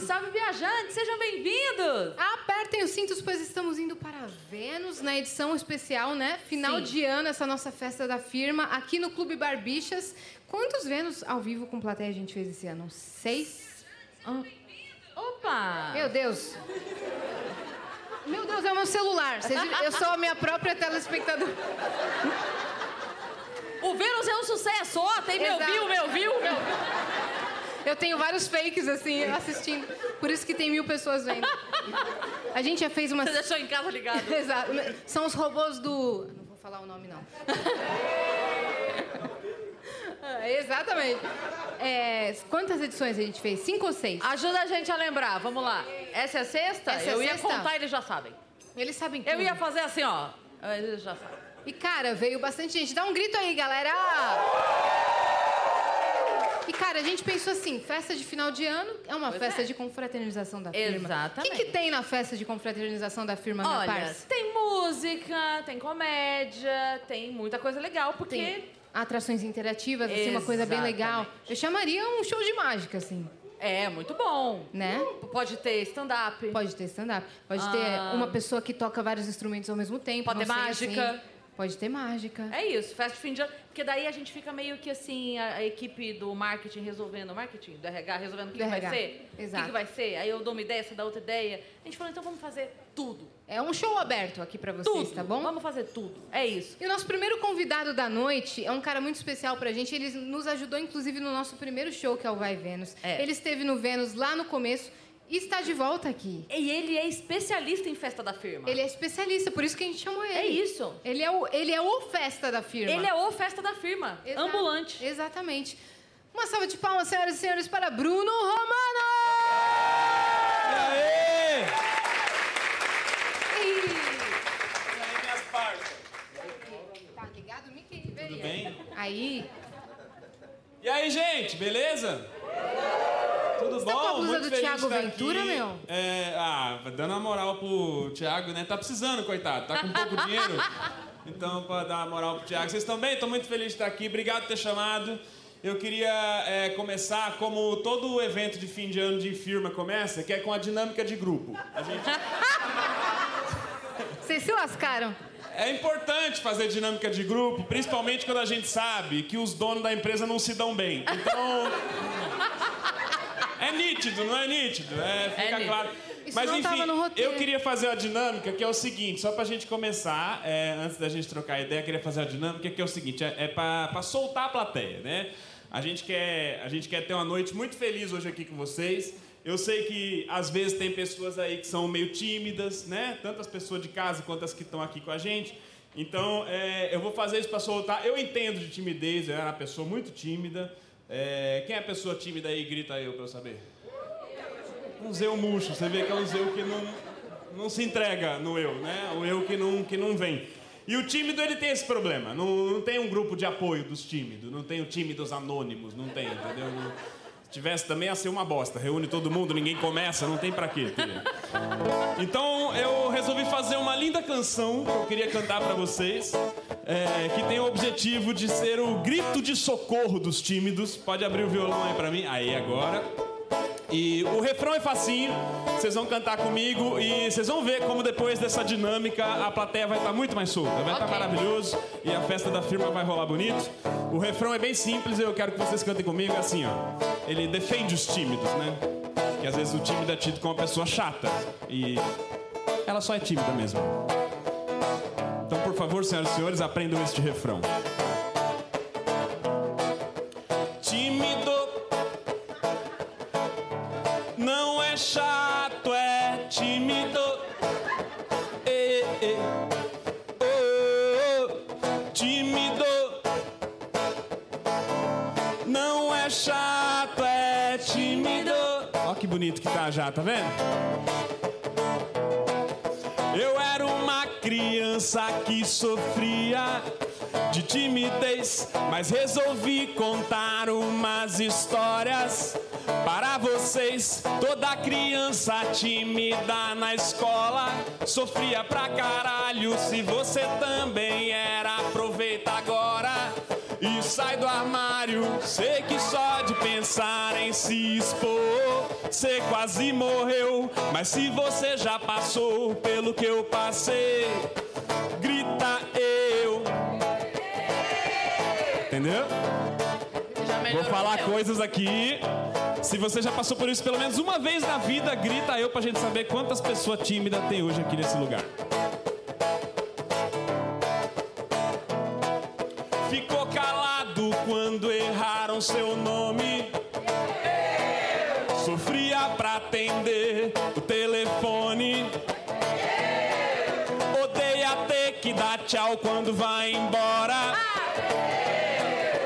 Salve, viajantes! Sejam bem-vindos! Apertem os cintos, pois estamos indo para Vênus, na edição especial, né? Final Sim. de ano, essa nossa festa da firma, aqui no Clube Barbixas. Quantos Vênus ao vivo com plateia a gente fez esse ano? Seis? Ah. Opa! Meu Deus! Meu Deus, é o meu celular. Eu sou a minha própria telespectadora. O Vênus é um sucesso! Ó, tem meu Exato. viu, meu viu, meu viu. Eu tenho vários fakes, assim, assistindo. Por isso que tem mil pessoas vendo. A gente já fez uma... Você deixou em casa ligado. Exato. São os robôs do. Não vou falar o nome, não. Ah, Exatamente. É, quantas edições a gente fez? Cinco ou seis? Ajuda a gente a lembrar, vamos lá. Essa é a sexta? Essa é a Eu ia sexta? contar, eles já sabem. Eles sabem tudo. Eu ia fazer assim, ó. Eles já sabem. E, cara, veio bastante gente. Dá um grito aí, galera! E, cara, a gente pensou assim, festa de final de ano é uma Pois festa é. de confraternização da firma. Exatamente. O que, que tem na festa de confraternização da firma, minha Olha, parça? tem música, tem comédia, tem muita coisa legal, porque... Tem atrações interativas, assim, uma coisa bem legal. Eu chamaria um show de mágica, assim, É muito bom. né? Pode ter stand-up. Pode ter stand-up. Pode Ah. ter uma pessoa que toca vários instrumentos ao mesmo tempo. Pode ter mágica. assim. Pode ter mágica. É isso, festa de fim de ano. Porque daí a gente fica meio que assim, a, a equipe do marketing resolvendo, o marketing do RH resolvendo o que, que vai ser. O exato. que, que vai ser. Aí eu dou uma ideia, você dá outra ideia. A gente falou, então vamos fazer tudo. É um show aberto aqui pra vocês, Tudo. tá bom? Vamos fazer tudo. É isso. E o nosso primeiro convidado da noite é um cara muito especial pra gente. Ele nos ajudou, inclusive, no nosso primeiro show, que é o Vai Vênus. É. Ele esteve no Vênus lá no começo e está de volta aqui. E ele é especialista em festa da firma. Ele é especialista, por isso que a gente chamou ele. É isso. Ele é o, ele é o festa da firma. Ele é o festa da firma. Exato. Ambulante. Exatamente. Uma salva de palmas, senhoras e senhores, para Bruno Romano! Aê! Ih, E aí, minhas parças? Tá ligado, Mickey? Tudo bem? Aí, E aí, gente, beleza? Tudo Você bom? tá com a blusa Muito do Thiago Ventura, aqui. meu? É, ah, dando uma moral pro Thiago, né? Tá precisando, coitado. Tá com pouco dinheiro. Então, pra dar uma moral pro Thiago. Vocês estão bem? Tô muito feliz de estar aqui. Obrigado por ter chamado. Eu queria é, começar como todo evento de fim de ano de firma começa, que é com a dinâmica de grupo. A gente vocês se lascaram. É importante fazer dinâmica de grupo, principalmente quando a gente sabe que os donos da empresa não se dão bem. Então. É nítido, não é nítido? É, fica nítido. claro. Isso Mas enfim, eu queria fazer a dinâmica que é o seguinte, só pra gente começar, é, antes da gente trocar ideia, eu queria fazer a dinâmica que é o seguinte, é, é pra, pra soltar a plateia, né? A gente, quer, a gente quer ter uma noite muito feliz hoje aqui com vocês. Eu sei que às vezes tem pessoas aí que são meio tímidas, né? Tanto as pessoas de casa quanto as que estão aqui com a gente. Então, é, eu vou fazer isso pra soltar. Eu entendo de timidez, eu era uma pessoa muito tímida. É, quem é a pessoa tímida aí? Grita aí pra eu saber. Um zeu murcho, você vê que é um zeu que não, não se entrega no eu, né? O eu que não, que não vem. E o tímido, ele tem esse problema. Não, não tem um grupo de apoio dos tímidos. Não tem o tímidos anônimos. Não tem, entendeu? Não- tivesse também ia ser uma bosta. Reúne todo mundo, ninguém começa, não tem pra quê. Então eu resolvi fazer uma linda canção que eu queria cantar pra vocês. é, que tem o objetivo de ser o grito de socorro dos tímidos. Pode abrir o violão aí pra mim. Aí, agora. E o refrão é facinho, vocês vão cantar comigo e vocês vão ver como depois dessa dinâmica a plateia vai estar muito mais solta, vai estar Ok. maravilhoso e a festa da firma vai rolar bonito. O refrão é bem simples eu quero que vocês cantem comigo é assim, ó. Ele defende os tímidos, né? Que às vezes o tímido é tido como uma pessoa chata e ela só é tímida mesmo. Então, por favor, senhoras e senhores, aprendam este refrão. Que tá já, tá vendo? Eu era uma criança que sofria de timidez, mas resolvi contar umas histórias para vocês. Toda criança tímida na escola sofria pra caralho. Se você também era, aproveita agora. E sai do armário, sei que só de pensar em se expor Você quase morreu, mas se você já passou pelo que eu passei, grita eu. Entendeu? Vou falar coisas aqui. Se você já passou por isso pelo menos uma vez na vida, grita eu pra gente saber quantas pessoas tímidas tem hoje aqui nesse lugar. Ficou calado quando erraram seu nome. Tchau quando vai embora.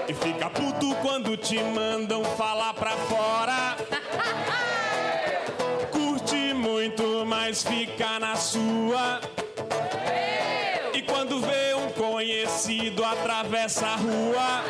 E fica puto quando te mandam falar pra fora. Curte muito, mas fica na sua. E quando vê um conhecido, atravessa a rua.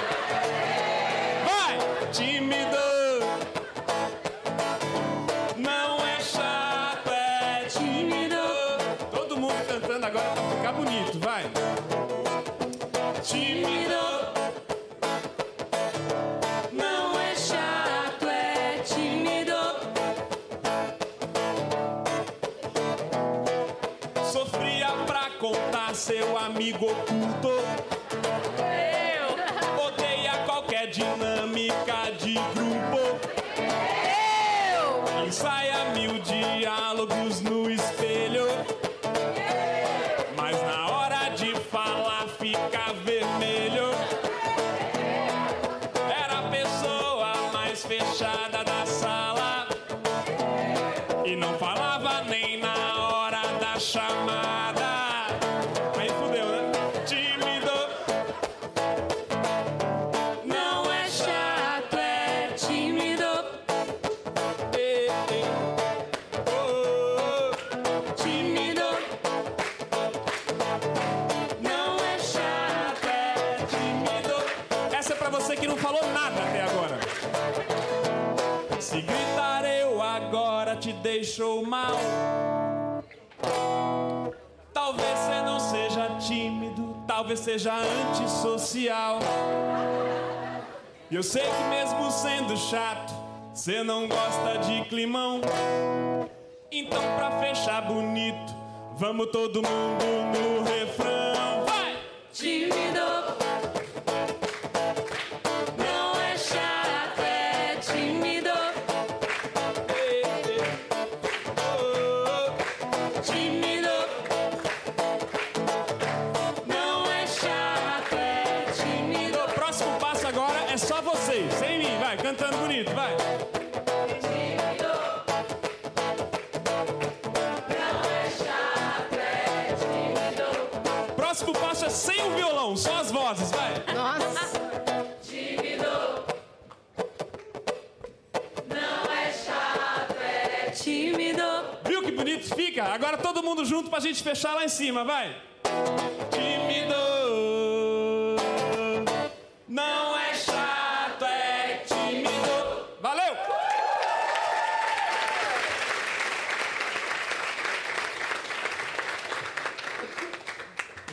Deixou mal. Talvez você não seja tímido, talvez seja antissocial. E eu sei que mesmo sendo chato, você não gosta de climão. Então pra fechar bonito, vamos todo mundo no refrão. Vai! Tímido. É sem o violão, só as vozes, vai. Nossa. É tímido. Viu que bonito fica? Agora todo mundo junto pra gente fechar lá em cima, vai. Tímido.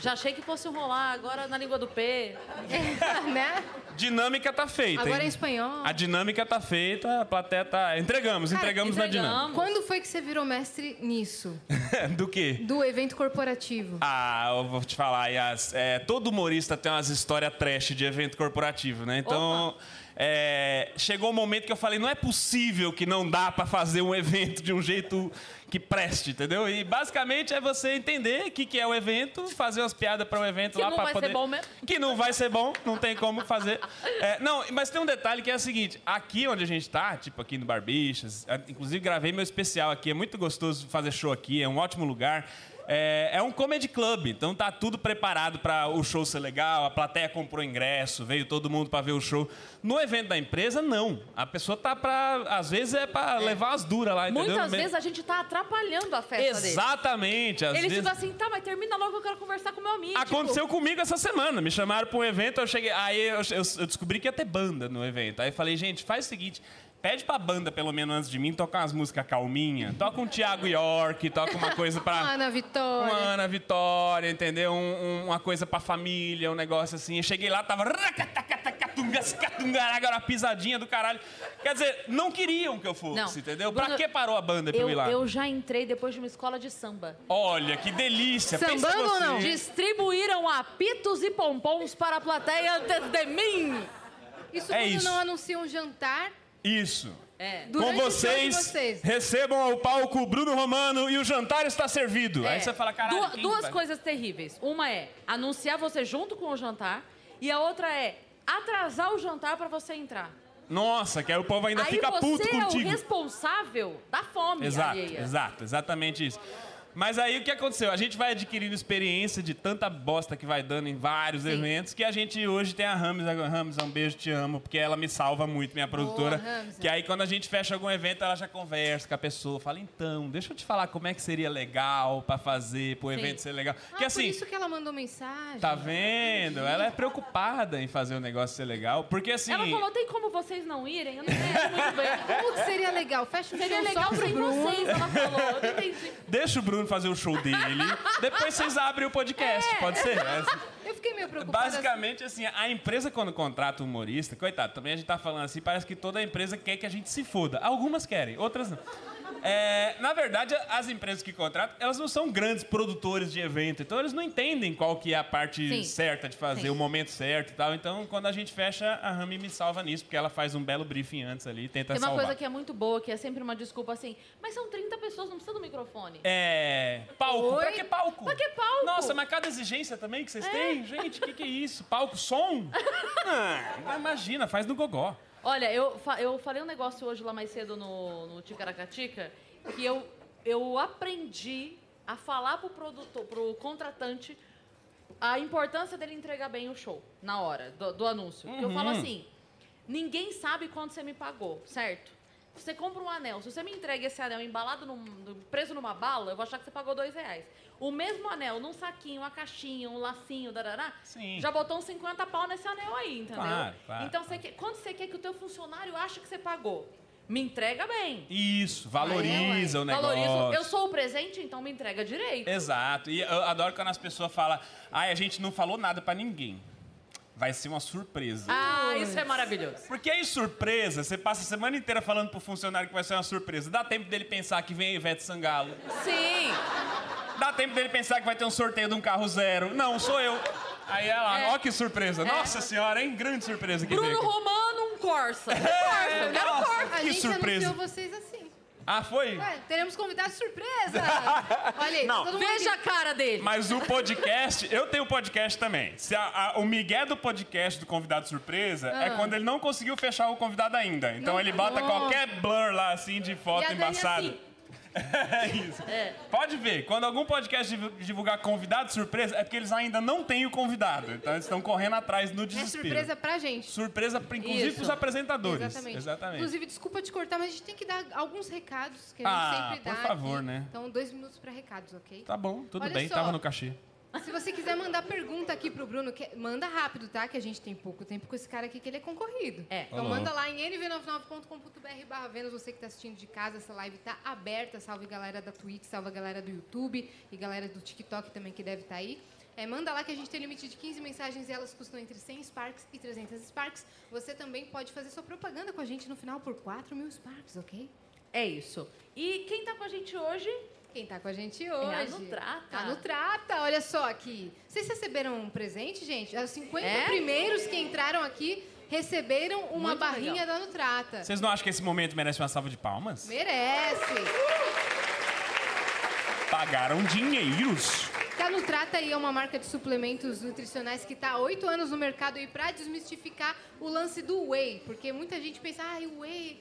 Já achei que fosse rolar agora na língua do P. né? Dinâmica tá feita. Agora hein? em espanhol. A dinâmica tá feita, a plateia tá. Entregamos, Cara, entregamos na entregamos. Quando foi que você virou mestre nisso? dinâmica. Do quê? Do evento corporativo? Ah, eu vou te falar, Yas. É, todo humorista tem umas histórias trash de evento corporativo, né? Então, é, chegou o momento que eu falei, não é possível que não dá pra fazer um evento de um jeito que preste, entendeu? E basicamente é você entender o que, que é o evento, fazer umas piadas para o evento Que lá não para vai poder... ser bom mesmo. Que não vai ser bom, não tem como fazer. É, não, mas tem um detalhe que é o seguinte: aqui onde a gente tá, tipo aqui no Barbixas, inclusive gravei meu especial aqui, é muito gostoso fazer show aqui, é um ótimo lugar. É, é um comedy club, então tá tudo preparado para o show ser legal, a plateia comprou ingresso, veio todo mundo para ver o show. No evento da empresa, não. A pessoa tá para, às vezes é para levar as duras lá, entendeu? Muitas vezes a gente tá atrapalhando a festa dele. Exatamente. Às Ele vezes... fica assim, tá, mas termina logo, eu quero conversar com meu amigo. Aconteceu Tipo, comigo essa semana. Me chamaram para um evento, eu cheguei. Aí eu, eu- eu descobri que ia ter banda no evento. Aí eu falei, gente, faz o seguinte. Pede pra banda, pelo menos antes de mim, tocar umas músicas calminha. Toca um Thiago York, toca uma coisa pra. Ana Vitória. Uma Ana Vitória, entendeu? Um- um- uma coisa pra família, um negócio assim. Eu cheguei lá, tava. catunga, agora pisadinha do caralho. Quer dizer, não queriam que eu fosse, Não. entendeu? Bruno, pra que parou a banda pra eu ir Eu, lá? eu já entrei depois de uma escola de samba. Olha, que delícia. Sambando ou não? Distribuíram apitos e pompons para a plateia antes de mim. Isso É quando isso. não anuncia um jantar Isso. É. Com vocês, vocês. recebam ao palco Bruno Romano e o jantar está servido. Aí É. você fala, caralho, Du- duas coisas terríveis. Uma é anunciar você junto com o jantar e a outra é atrasar o jantar para você entrar. Nossa, que aí o povo ainda Aí fica você puto é o contigo. responsável da fome Exato, alheia. exato, exatamente isso. Mas aí o que aconteceu? A gente vai adquirindo experiência de tanta bosta que vai dando em vários Sim. eventos que a gente hoje tem a Rames. A Rames, um beijo, te amo, porque ela me salva muito, minha produtora. Rames. que aí quando a gente fecha algum evento, ela já conversa com a pessoa, fala, então, deixa eu te falar como é que seria legal pra fazer, pro Sim. evento ser legal. Ah, que assim. por isso que ela mandou mensagem. Tá vendo? Ela é preocupada em fazer o negócio ser legal. Porque assim. Ela falou, tem como vocês não irem? Eu não entendi muito bem. Como que seria legal? Fecha um Seria show legal só pro Bruno. vocês, ela falou. Eu não entendi. Deixa o Bruno fazer o show dele. depois vocês abrem o podcast, pode ser? É assim. Eu fiquei meio preocupada. Basicamente, assim, a empresa quando contrata um humorista, coitado, também a gente tá falando assim, parece que toda empresa quer que a gente se foda. Algumas querem, outras não. É, na verdade, as empresas que contratam, elas não são grandes produtores de evento, então eles não entendem qual que é a parte Sim. certa de fazer, Sim. o momento certo e tal. Então, quando a gente fecha, a Rami me salva nisso, porque ela faz um belo briefing antes ali e tenta Tem uma salvar. coisa que é muito boa, que é sempre uma desculpa assim, mas são 30 pessoas, não precisa do microfone. É. Palco. Oi? Pra que palco? Pra que palco? Nossa, mas cada exigência também que vocês têm? Gente, o que, que é isso? Palco, som? Ah, imagina, faz no gogó. Olha, eu, fa- eu falei um negócio hoje lá mais cedo no, no Ticaracatica, que eu, eu aprendi a falar pro produtor, pro contratante, a importância dele entregar bem o show na hora do, do anúncio. Porque Eu falo Uhum. assim, ninguém sabe quanto você me pagou, certo? Você compra um anel, se você me entrega esse anel embalado, num, preso numa bala, eu vou achar que você pagou dois reais. O mesmo anel, num saquinho, uma caixinha, um lacinho, darará, Sim. já botou uns 50 pau nesse anel aí, entendeu? Claro, claro. Então, você quer, quando você quer que o teu funcionário ache que você pagou, me entrega bem. Isso, valoriza é, o negócio. Valorizo. Eu sou o presente, então me entrega direito. Exato. E eu adoro quando as pessoas falam, ai, a gente não falou nada pra ninguém. Vai ser uma surpresa. Ah, isso é maravilhoso. Porque aí, surpresa, você passa a semana inteira falando pro funcionário que vai ser uma surpresa. Dá tempo dele pensar que vem a Ivete Sangalo. Sim. Dá tempo dele pensar que vai ter um sorteio de um carro zero. Não, sou eu. Aí ela, É. ó que surpresa. Nossa senhora, hein? Grande surpresa que veio Bruno aqui. Romano, um Corsa. Um Corsa, eu quero um. Corsa. A Que gente surpresa. vocês assim. Ah, foi? Ué, teremos convidado surpresa. Olha aí, Não. todo mundo Veja a cara dele. Mas o podcast, eu tenho podcast também. Se a- a- o migué do podcast do convidado surpresa é quando ele não conseguiu fechar o convidado ainda. Então Não- ele bota qualquer blur lá, assim, de E foto a Dani embaçada. assim. É isso. É. Pode ver, quando algum podcast divu- divulgar convidado surpresa, é porque eles ainda não têm o convidado. Então eles estão correndo atrás no É desespero. surpresa pra gente. Surpresa, pra- inclusive, Isso. pros apresentadores. Exatamente. Exatamente. Inclusive, desculpa te cortar, mas a gente tem que dar alguns recados que a gente Ah, sempre dá. por favor, aqui. né? Então, dois minutos pra recados, ok? Tá bom, tudo Olha bem, só. tava no cachê. Se você quiser mandar pergunta aqui pro Bruno, que- manda rápido, tá? Que a gente tem pouco tempo com esse cara aqui, que ele é concorrido. É. Então Alô. manda lá em nv99.com.br barra Vênus, você que tá assistindo de casa, essa live tá aberta. Salve galera da Twitch, salve galera do YouTube e galera do TikTok também que deve estar aí. É, manda lá que a gente tem limite de 15 mensagens e elas custam entre 100 Sparks e 300 Sparks. Você também pode fazer sua propaganda com a gente no final por 4 mil Sparks, ok? É isso. E quem tá com a gente hoje? Quem tá com a gente hoje? a Nutrata. A Nutrata, olha só aqui. Vocês receberam um presente, gente? Os 50 É? primeiros que entraram aqui receberam uma Muito barrinha legal. da Nutrata. Vocês não acham que esse momento merece uma salva de palmas? Merece! Pagaram dinheiros. A Nutrata aí é uma marca de suplementos nutricionais que está há oito anos no mercado e para desmistificar o lance do whey. Porque muita gente pensa, ah, o whey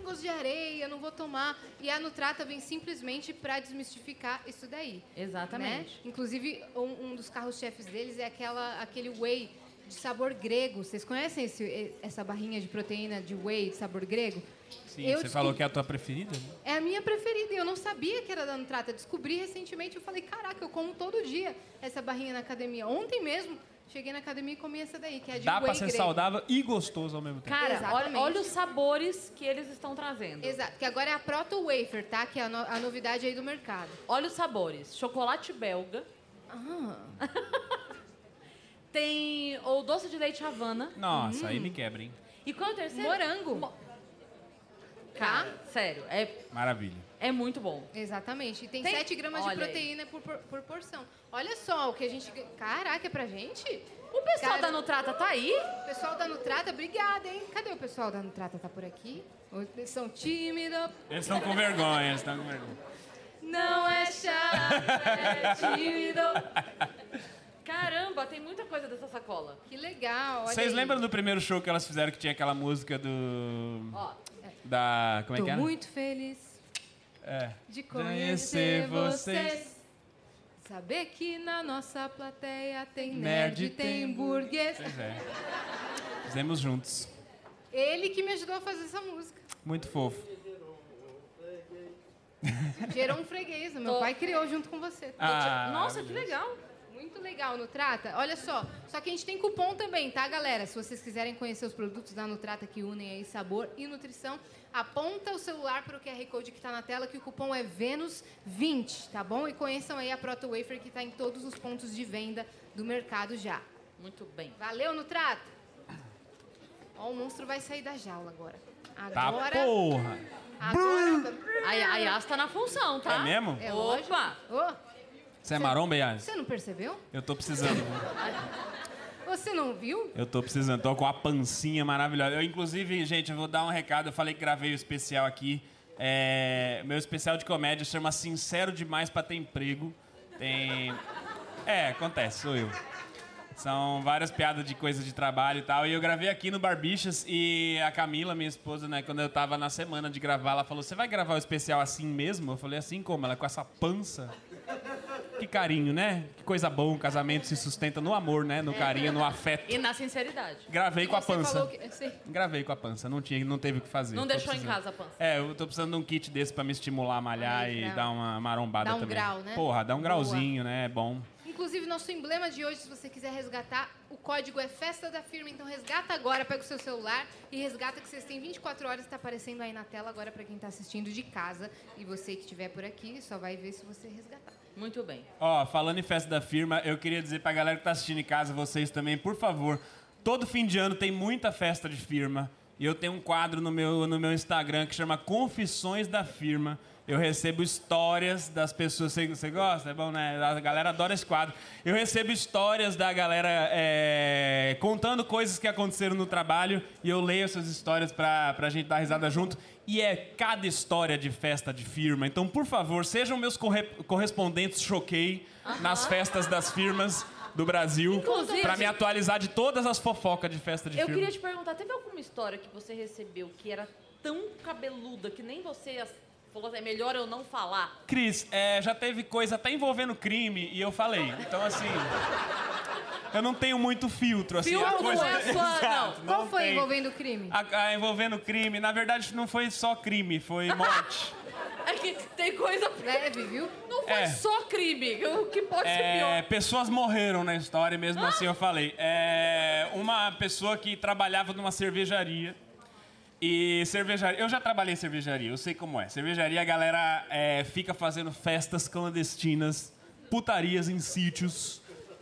tem gosto de areia, não vou tomar. E a Nutrata vem simplesmente para desmistificar isso daí. Exatamente. né? Inclusive, um, um dos carros-chefes deles é aquela, aquele whey de sabor grego. Vocês conhecem esse- essa barrinha de proteína de whey de sabor grego? Sim, Eu você descobri- falou que é a tua preferida? né? É a minha preferida e eu não sabia que era da Nutrata. Descobri recentemente, eu falei, caraca, eu como todo dia essa barrinha na academia. Ontem mesmo, cheguei na academia e comi essa daí, que é de Dá whey pra ser grego. saudável e gostoso ao mesmo tempo. Cara, olha, olha os sabores que eles estão trazendo. Exato, que agora é a Proto Wafer, tá? Que é a, no- a novidade aí do mercado. Olha os sabores. Chocolate belga, Ah, Tem o doce de leite Havana. Nossa, aí me quebra, hein? E qual é o terceiro? Morango. Mo- Cara, sério, é, Maravilha. É muito bom. Exatamente. E tem, Tem- 7 gramas Olha de proteína por, por, por porção. Olha só o que a gente. Caraca, é pra gente? O pessoal Cara- da Nutrata tá aí? O pessoal da Nutrata, obrigada, hein? Cadê o pessoal da Nutrata? Tá por aqui? Eles são tímidos. Eles estão com vergonha, eles estão com vergonha. Não é chato, é tímido. Caramba, tem muita coisa dessa sacola. Que legal. Vocês lembram do primeiro show que elas fizeram que tinha aquela música do. Ó, Da. Como é Tô que era? muito feliz É. de Conhecer conhecer vocês. vocês. Saber que na nossa plateia tem Nerd, nerd, tem burguês. Pois é. Fizemos juntos. Ele que me ajudou a fazer essa música. Muito fofo. Gerou um freguês. o Meu Tô- pai criou junto com você. Ah, nossa, que legal. Muito legal, Nutrata. Olha só, só que a gente tem cupom também, tá, galera? Se vocês quiserem conhecer os produtos da Nutrata que unem aí sabor e nutrição, aponta o celular para o QR Code que está na tela, que o cupom é Vênus20, tá bom? E conheçam aí a Proto Wafer que está em todos os pontos de venda do mercado já. Muito bem. Valeu, Nutrata! Ó, o monstro vai sair da jaula agora. Tá Agora... porra. agora... A, a Yas tá na função, tá? É mesmo? É. Opa! Ô, Você é maromba, Yas? você não percebeu? Eu tô precisando. Você não viu? Eu tô precisando. Tô com a pancinha maravilhosa. Eu, inclusive, gente, eu vou dar um recado. Eu falei que gravei o especial aqui. É, meu especial de comédia chama Sincero Demais pra Ter Emprego. Tem. É, acontece, sou eu. São várias piadas de coisa de trabalho e tal. E eu gravei aqui no Barbichas e a Camila, minha esposa, né, quando eu tava na semana de gravar, ela falou: Você vai gravar o especial assim mesmo? Eu falei: Assim como? Ela com essa pança. Que carinho, né? Que coisa boa, um casamento se sustenta no amor, né? No carinho, no afeto. E na sinceridade. Gravei com a Você pança. falou que... Sim. Gravei com a pança, não tinha, não teve o que fazer. Não Tô deixou em precisando. casa a pança. É, eu tô precisando de um kit desse pra me estimular a malhar Aí, e grau. dar uma marombada Dá um também. grau, né? Porra, dá um Boa. grauzinho, né? É bom. Inclusive, nosso emblema de hoje, se você quiser resgatar, o código é Festa da Firma. Então, resgata agora, pega o seu celular e resgata que vocês têm 24 horas. Está aparecendo aí na tela agora para quem está assistindo de casa. E você que estiver por aqui, só vai ver se você resgatar. Muito bem. Ó, falando em festa da firma, eu queria dizer pra galera que tá assistindo em casa, vocês também, por favor, todo fim de ano tem muita festa de firma. E eu tenho um quadro no meu, no meu Instagram que chama Confissões da Firma. Eu recebo histórias das pessoas. Você, você gosta? É bom, né? A galera adora esse quadro. Eu recebo histórias da galera é, contando coisas que aconteceram no trabalho e eu leio essas histórias pra, pra gente dar risada junto. E é cada história de festa de firma. Então, por favor, sejam meus corre- correspondentes choquei nas festas das firmas do Brasil Inclusive- pra me atualizar de todas as fofocas de festa de Eu firma. queria te perguntar, teve alguma história que você recebeu que era tão cabeluda que nem você falou assim, é melhor eu não falar? Cris, é, já teve coisa até envolvendo crime e eu falei. Então, assim. Eu não tenho muito filtro, assim. Filtro a coisa... não é a sua- Exato, Qual foi tem. envolvendo o crime? A, a envolvendo crime, na verdade não foi só crime, foi morte. É que tem coisa... Leve, viu? Não foi É. só crime, o que pode ser É, pior. pessoas morreram na história, mesmo assim eu falei. É, uma pessoa que trabalhava numa cervejaria. E cervejaria. Eu já trabalhei em cervejaria, eu sei como é. Cervejaria, a galera é, fica fazendo festas clandestinas, putarias em sítios,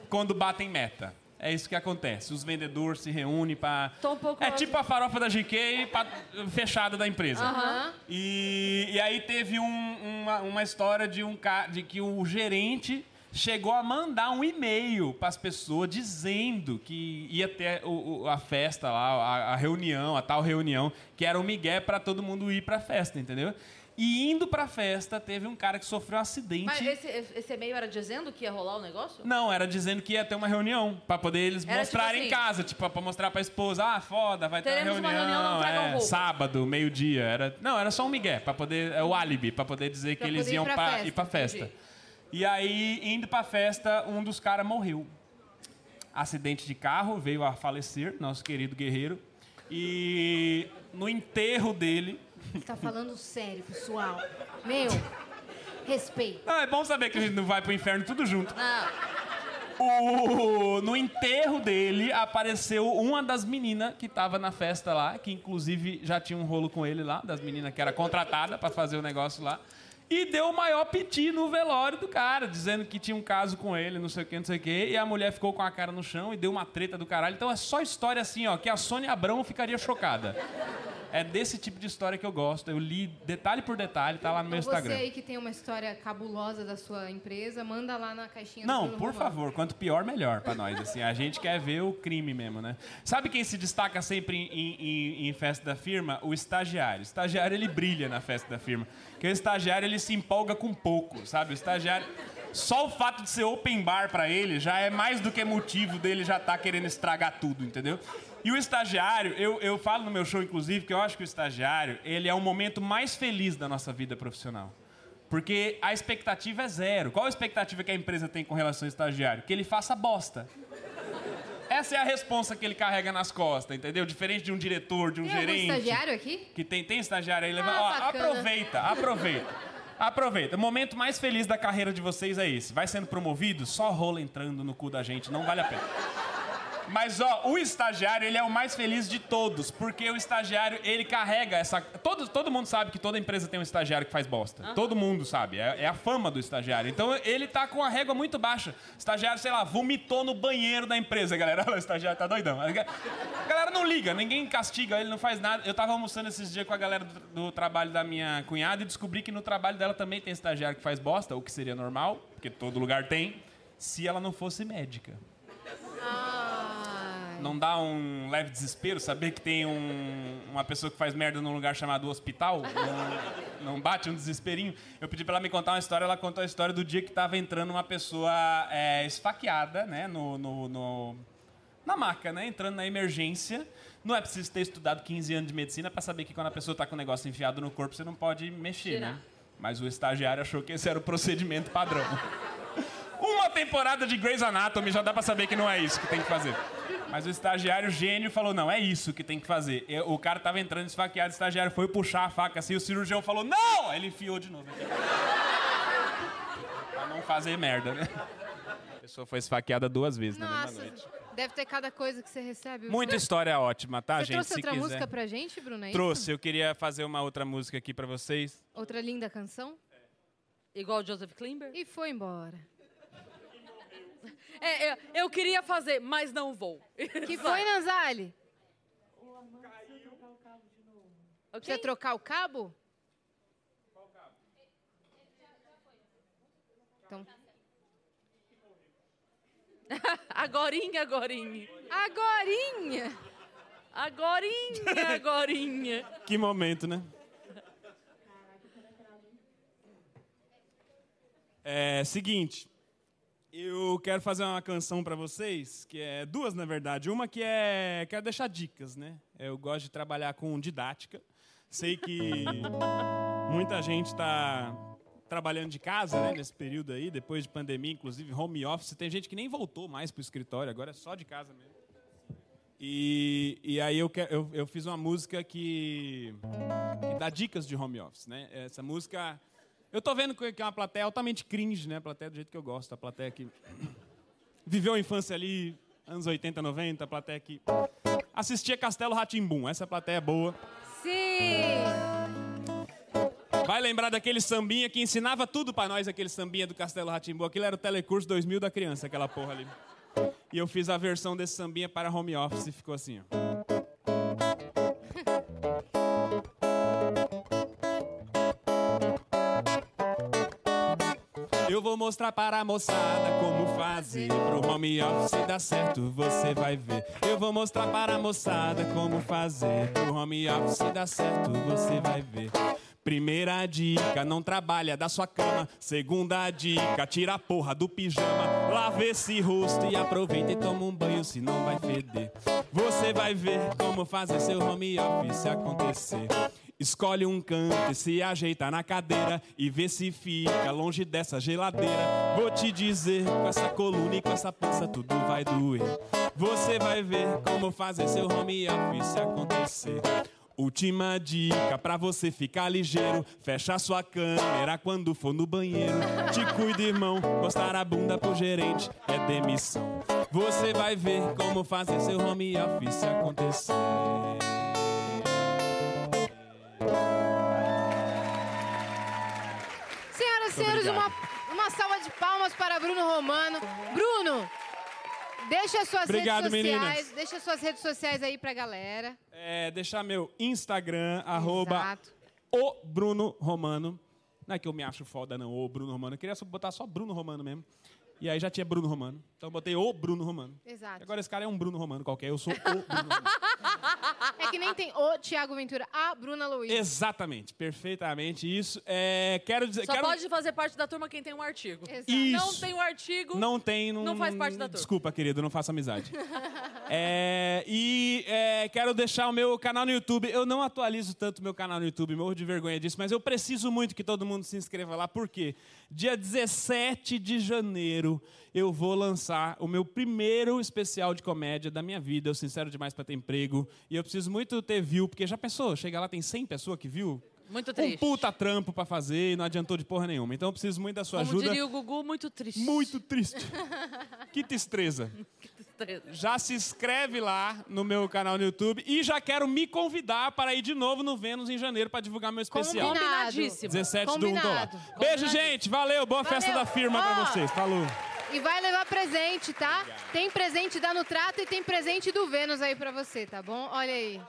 quando batem meta. É isso que acontece. Os vendedores se reúnem para. Um pouco- É tipo a farofa da GK pra- fechada da empresa. Aham. E, e aí teve um- uma, uma história de, um, ca- de que o gerente chegou a mandar um e-mail para as pessoas dizendo que ia ter o- o- a festa lá, a, a reunião, a tal reunião, que era um migué para todo mundo ir para a festa, entendeu? E indo para a festa, teve um cara que sofreu um acidente. Mas esse, esse e-mail era dizendo que ia rolar o negócio? Não, era dizendo que ia ter uma reunião para poder eles Era mostrarem tipo em assim, casa, tipo, para mostrar para a esposa, ah, foda, vai ter uma uma reunião, reunião, não tragam é, roupa. sábado, meio-dia, era, não, era só um migué para poder, é o álibi para poder dizer que Pra eles poder ir iam pra pra, festa, ir para festa. entendi. E aí, indo para festa, um dos caras morreu. Acidente de carro, veio a falecer, nosso querido guerreiro. E no enterro dele, Tá falando sério, pessoal. Meu, respeito. não, é bom saber que a gente não vai pro inferno tudo junto. Não. O- no enterro dele apareceu uma das meninas que tava na festa lá, que inclusive já tinha um rolo com ele lá, das meninas que era contratada pra fazer o negócio lá. E deu o maior piti no velório do cara, dizendo que tinha um caso com ele, não sei o que, não sei o que, e a mulher ficou com a cara no chão e deu uma treta do caralho. Então é só história assim, ó, que a Sônia Abrão ficaria chocada. É desse tipo de história que eu gosto. Eu li detalhe por detalhe, tá lá no meu Então Instagram. Você aí que tem uma história cabulosa da sua empresa, manda lá na caixinha Não, por favor, quanto pior, melhor pra nós. Assim, a gente quer ver o crime mesmo, né? Sabe quem se destaca sempre em, em- em festa da firma? O estagiário. O estagiário, ele brilha na festa da firma. Porque o estagiário, ele se empolga com pouco, sabe? O estagiário... Só o fato de ser open bar pra ele já é mais do que motivo dele já estar querendo estragar tudo, entendeu? E o estagiário, eu, eu falo no meu show, inclusive, que eu acho que o estagiário, ele é o momento mais feliz da nossa vida profissional. Porque a expectativa é zero. Qual a expectativa que a empresa tem com relação ao estagiário? Que ele faça bosta. Essa é a responsa que ele carrega nas costas, entendeu? Diferente de um diretor, de um Tem gerente. estagiário aqui? Que tem, tem estagiário aí, leva... Ah, Ó, aproveita, aproveita. Aproveita. O momento mais feliz da carreira de vocês é esse. Vai sendo promovido, só rola entrando no cu da gente, não vale a pena. Mas ó, o estagiário, ele é o mais feliz de todos, porque o estagiário, ele carrega essa. Todo, todo mundo sabe que toda empresa tem um estagiário que faz bosta. Todo mundo sabe. É, é a fama do estagiário. Então ele tá com a régua muito baixa. Estagiário, sei lá, vomitou no banheiro da empresa, galera. Olha, o estagiário tá doidão. A galera não liga, ninguém castiga, ele não faz nada. Eu tava almoçando esses dias com a galera do, do trabalho da minha cunhada e descobri que no trabalho dela também tem estagiário que faz bosta, o que seria normal, porque todo lugar tem, se ela não fosse médica. Não dá um leve desespero saber que tem um- uma pessoa que faz merda num lugar chamado hospital? Não, não bate um desesperinho? Eu pedi pra ela me contar uma história, ela contou a história do dia que tava entrando uma pessoa é, esfaqueada, né, no, no- no- na maca, né, entrando na emergência. Não é preciso ter estudado 15 anos de medicina pra saber que quando a pessoa tá com o negócio enfiado no corpo, você não pode mexer, Tirar. né? Mas o estagiário achou que esse era o procedimento padrão. Uma temporada de Grey's Anatomy já dá pra saber que não é isso que tem que fazer. Mas o estagiário gênio falou: não, é isso que tem que fazer. E O cara tava entrando esfaqueado, o estagiário foi puxar a faca assim, o cirurgião falou: não! Aí ele enfiou de novo. pra não fazer merda, né? A pessoa foi esfaqueada duas vezes na Nossa, mesma noite. deve ter cada coisa que você recebe. Muita história ótima, tá, Você gente? trouxe Se outra quiser. música pra gente, Bruna? é isso? Trouxe, eu queria fazer uma outra música aqui pra vocês. Outra linda canção? Igual o Joseph Klimber? E foi embora. É, eu, eu queria fazer, mas não vou. Que foi, Nanzali? Ok? Precisa trocar o cabo? Então, Agorinha, agorinha. agorinha! Agorinha, agorinha. Que momento, né? É, seguinte, eu quero fazer uma canção pra vocês, que é duas na verdade. Uma que é quero deixar dicas, né? Eu gosto de trabalhar com didática. Sei que muita gente está trabalhando de casa, né, nesse período aí, depois de pandemia, inclusive home office. Tem gente que nem voltou mais pro escritório, agora é só de casa mesmo. E, e aí eu, quero, eu, eu fiz uma música que, que dá dicas de home office, né? Essa música... Eu tô vendo que é uma plateia altamente cringe, né? A plateia do jeito que eu gosto. A plateia que viveu a infância ali, anos 80, 90. A plateia que assistia Castelo Ratimbum. Essa plateia é boa. Sim! Vai lembrar daquele sambinha que ensinava tudo pra nós, aquele sambinha do Castelo Ratimbu. Aquilo era o Telecurso 2000 da criança, aquela porra ali. E eu fiz a versão desse sambinha para home office e ficou assim, ó. Eu vou mostrar para a moçada como fazer pro home office dar certo, você vai ver. Eu vou mostrar para a moçada como fazer pro home office dar certo, você vai ver. Primeira dica, não trabalha da sua cama. Segunda dica, tira a porra do pijama. Lava esse rosto e aproveita e toma um banho, senão vai feder. Você vai ver como fazer seu home office acontecer. Escolhe um canto e se ajeita na cadeira e vê se fica longe dessa geladeira. Vou te dizer, com essa coluna e com essa pança tudo vai doer. Você vai ver como fazer seu home office acontecer. Última dica pra você ficar ligeiro. Fecha sua câmera quando for no banheiro. Te cuida, irmão. Mostrar a bunda pro gerente é demissão. Você vai ver como fazer seu home office acontecer. Senhores, uma, uma salva de palmas para Bruno Romano. Bruno, deixa suas Obrigado, redes sociais. meninas. Deixa suas redes sociais aí pra galera. É, deixar meu Instagram, arroba Exato. o Bruno Romano. Não é que eu me acho foda, não, o Bruno Romano. Eu queria botar só Bruno Romano mesmo. E aí já tinha Bruno Romano. Então eu botei o Bruno Romano. Exato. Agora esse cara é um Bruno Romano qualquer. Eu sou o Bruno Romano. É que nem tem o Thiago Ventura, a Bruna Luiz. Exatamente, perfeitamente isso. É, quero dizer. Só quero... pode fazer parte da turma quem tem um artigo. Exato. Isso. Não tem o artigo. Não tem. Não, Não faz parte da turma. Desculpa, querido, não faço amizade. É, e é, quero deixar o meu canal no YouTube. Eu não atualizo tanto meu canal no YouTube, morro de vergonha disso, mas eu preciso muito que todo mundo se inscreva lá, porque dia 17 de janeiro eu vou lançar o meu primeiro especial de comédia da minha vida. Eu sincero demais para ter emprego. E eu preciso muito ter view, porque já pensou? Chega lá, tem 100 pessoas que viu? Muito Um triste. puta trampo pra fazer e não adiantou de porra nenhuma. Então eu preciso muito da sua Como ajuda. diria o Gugu, muito triste. Muito triste. que tristeza. Já se inscreve lá no meu canal no YouTube e já quero me convidar para ir de novo no Vênus em janeiro para divulgar meu especial. Combinado. Combinadíssimo. 17 do 1 tô lá. Combinado. Beijo, gente. Valeu. Boa festa Valeu. da firma pra Ó. vocês. Falou. E vai levar presente, tá? Tem presente da Nutrata e tem presente do Vênus aí pra você, tá bom? Olha aí.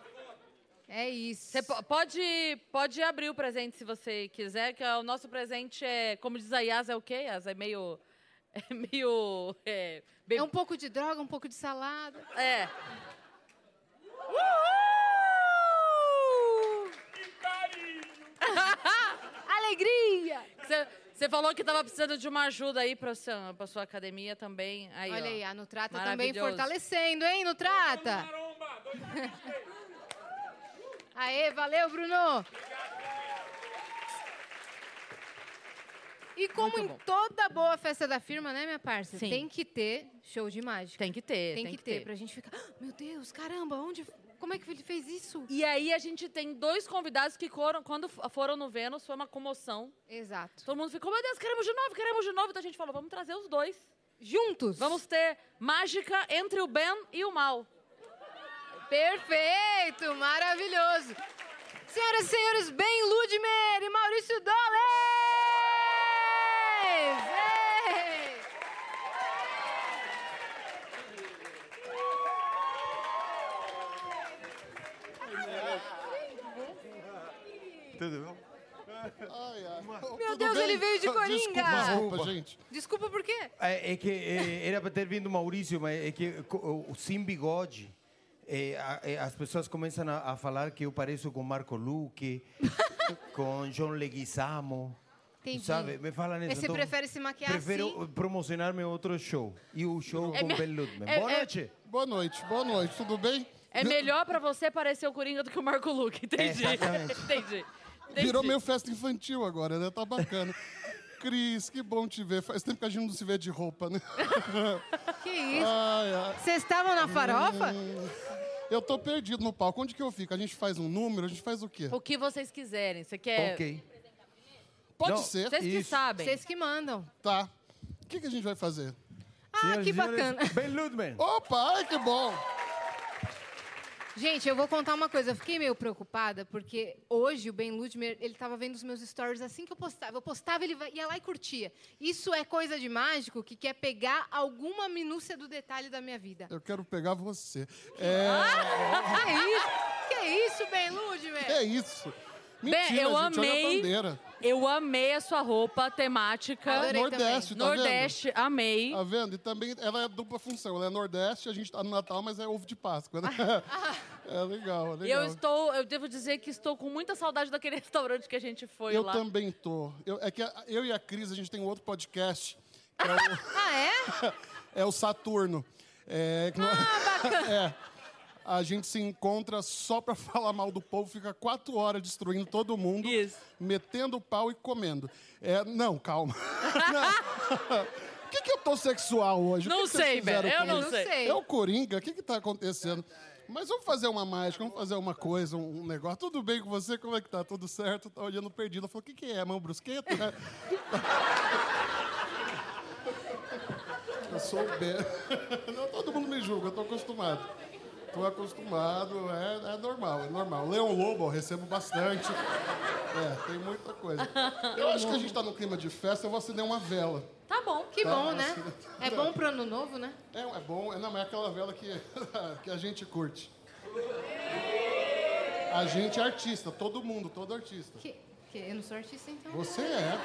É isso. Você po- pode, pode abrir o presente se você quiser, que o nosso presente é, como diz a Yas, é o quê? Yas? É meio. É meio. É, bem- É um pouco de droga, um pouco de salada. é. Alegria! Você, falou que estava precisando de uma ajuda aí para sua, sua academia também. Aí, Olha ó. aí, a Nutrata também fortalecendo, hein, Nutrata? Aê, valeu, Bruno! E como Muito em bom. toda boa festa da firma, né, minha parça? Sim. Tem que ter show de mágica. Tem que ter. Tem, que, ter, pra gente ficar. "Ah, Meu Deus, caramba, onde. Como é que ele fez isso? E aí a gente tem dois convidados que foram, quando foram no Vênus, foi uma comoção. Exato. Todo mundo ficou, meu Deus, queremos de novo, queremos de novo. Então a gente falou, vamos trazer os dois. Juntos. Vamos ter mágica entre o bem e o mal. Perfeito, maravilhoso. Senhoras e senhores, Ben Ludmer e Maurício Doles! Ei! Tudo bom? Meu Deus, ele veio de Coringa! Desculpa, desculpa, gente. Desculpa por quê? É, é que é, era para ter vindo Maurício, mas é que co- o, sem bigode. é, a- é, as pessoas começam a, a falar que eu pareço com Marco Luque, com John Leguizamo. Entendi. Sabe? Me falam isso. Você então, prefere se maquiar Prefiro assim? promocionar meu outro show. E o show com me- Ben Ludman. é- Boa é- noite. Boa noite, boa noite, tudo bem? É melhor pra você parecer o Coringa do que o Marco Luque. Entendi. Exatamente. Entendi. Entendi. Virou meio festa infantil agora, né? Tá bacana. Cris, que bom te ver. Faz tempo que a gente não se vê de roupa, né? Que isso? Ai, ai. Vocês estavam na farofa? Eu tô perdido no palco. Onde que eu fico? A gente faz um número? A gente faz o quê? O que vocês quiserem. Você quer... Ok. Pode Não, ser. Vocês que Isso. sabem. Vocês que mandam. Tá. O que, que a gente vai fazer? Ah, Senhoras que senhores, bacana. Ben Ludman. Opa, ai, que bom. Gente, eu vou contar uma coisa. Eu fiquei meio preocupada porque hoje o Ben Ludmer, ele tava vendo os meus stories assim que eu postava. Eu postava, ele ia lá e curtia. Isso é coisa de mágico que quer pegar alguma minúcia do detalhe da minha vida. Eu quero pegar você. É, Que isso? Que isso, Ben Ludmer? é isso. Mentira, eu gente, amei. Eu amei a sua roupa temática. Adorei Nordeste, tá Nordeste, amei. vendo? Tá vendo? E também ela é dupla função. Ela é Nordeste, a gente tá no Natal, mas é ovo de Páscoa, né? É legal, é E legal. eu estou, eu devo dizer que estou com muita saudade daquele restaurante que a gente foi Eu lá. também tô. Eu- é que a- eu e a Cris, a gente tem um outro podcast, que é o, Ah, é? é o Saturno. É, que não- É. A gente se encontra só pra falar mal do povo, fica quatro horas destruindo todo mundo, Isso. metendo o pau e comendo. É, não, calma. Não. Por que, que eu tô sexual hoje? O Não que sei, velho, eu não Não sei. É o Coringa, o que que tá acontecendo? Mas vamos fazer uma mágica, vamos fazer uma coisa, um um negócio. Tudo bem com você? Como é que tá? Tudo certo? Tá olhando perdido. Falou, o que que é? Mão brusqueta? eu sou o B. Todo mundo me julga, eu tô acostumado. Tô acostumado, é, é normal, é normal. Leão Lobo, eu recebo bastante. É, tem muita coisa. Eu acho que a gente tá no clima de festa, eu vou acender uma vela. Tá bom. Que bom, né? É bom pro ano novo, né? É, é bom, é, não, é aquela vela que, que a gente curte. A gente é artista, todo mundo, todo artista. Que, que eu não sou artista, então. Você é.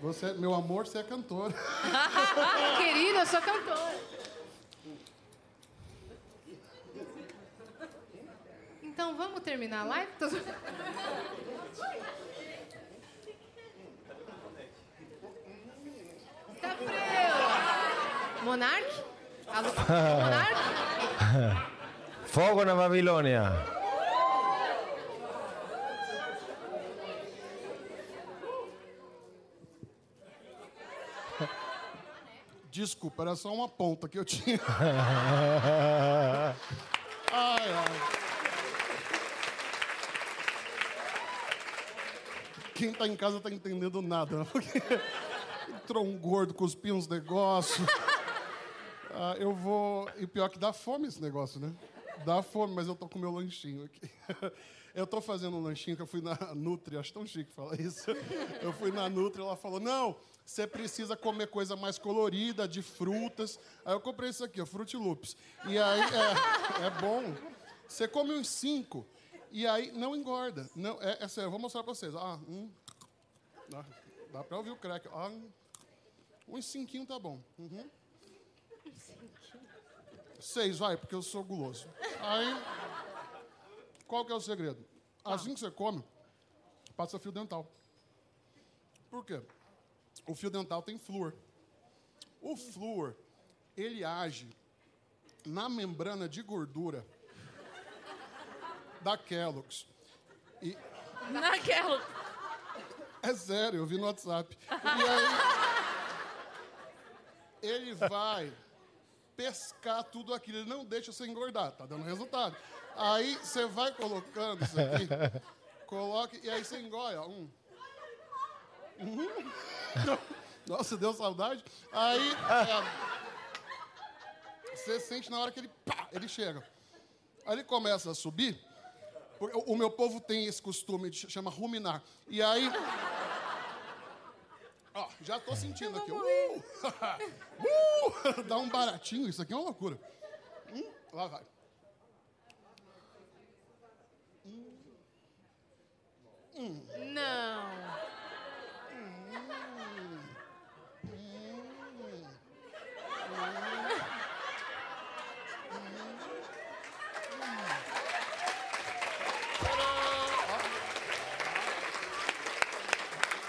Você, meu amor, você é cantora. Querida, eu sou cantora. Então vamos terminar a live? Tô- Tá frio. Monark? Alô? Monark? Fogo na Babilônia. Desculpa, era só uma ponta que eu tinha. Ai, ai. Quem tá em casa tá entendendo nada, né? porque entrou um gordo, cuspiu uns negócios. Ah, eu vou. E pior que dá fome esse negócio, né? Dá fome, mas eu tô com meu lanchinho aqui. Eu tô fazendo um lanchinho que eu fui na Nutri, acho tão chique falar isso. Eu fui na Nutri, ela falou: não, você precisa comer coisa mais colorida, de frutas. Aí eu comprei isso aqui, ó, Fruit Loops. E aí é, é bom. Você come uns cinco e aí não engorda. Não, é, é sério, eu vou mostrar pra vocês. Ah, um. Dá, dá pra ouvir o crack. Ah, um- uns cinquinho tá bom. Uhum. Seis, vai, porque eu sou guloso. Aí, qual que é o segredo? Assim que você come, passa fio dental. Por quê? O fio dental tem flúor. O flúor, ele age na membrana de gordura da Kellogg's. E, Naquela. é sério, eu vi no WhatsApp. E aí, ele vai pescar tudo aquilo, ele não deixa você engordar, tá dando resultado. Aí você vai colocando isso aqui, coloca, e aí você engole, ó, um. Nossa, deu saudade. Aí, é, você sente na hora que ele, pá, ele chega. Aí ele começa a subir, o meu povo tem esse costume, de, chama ruminar. E aí, Ó, já tô sentindo aqui. Uh! uh! Dá um baratinho, isso aqui é uma loucura. Hum, lá vai. Não.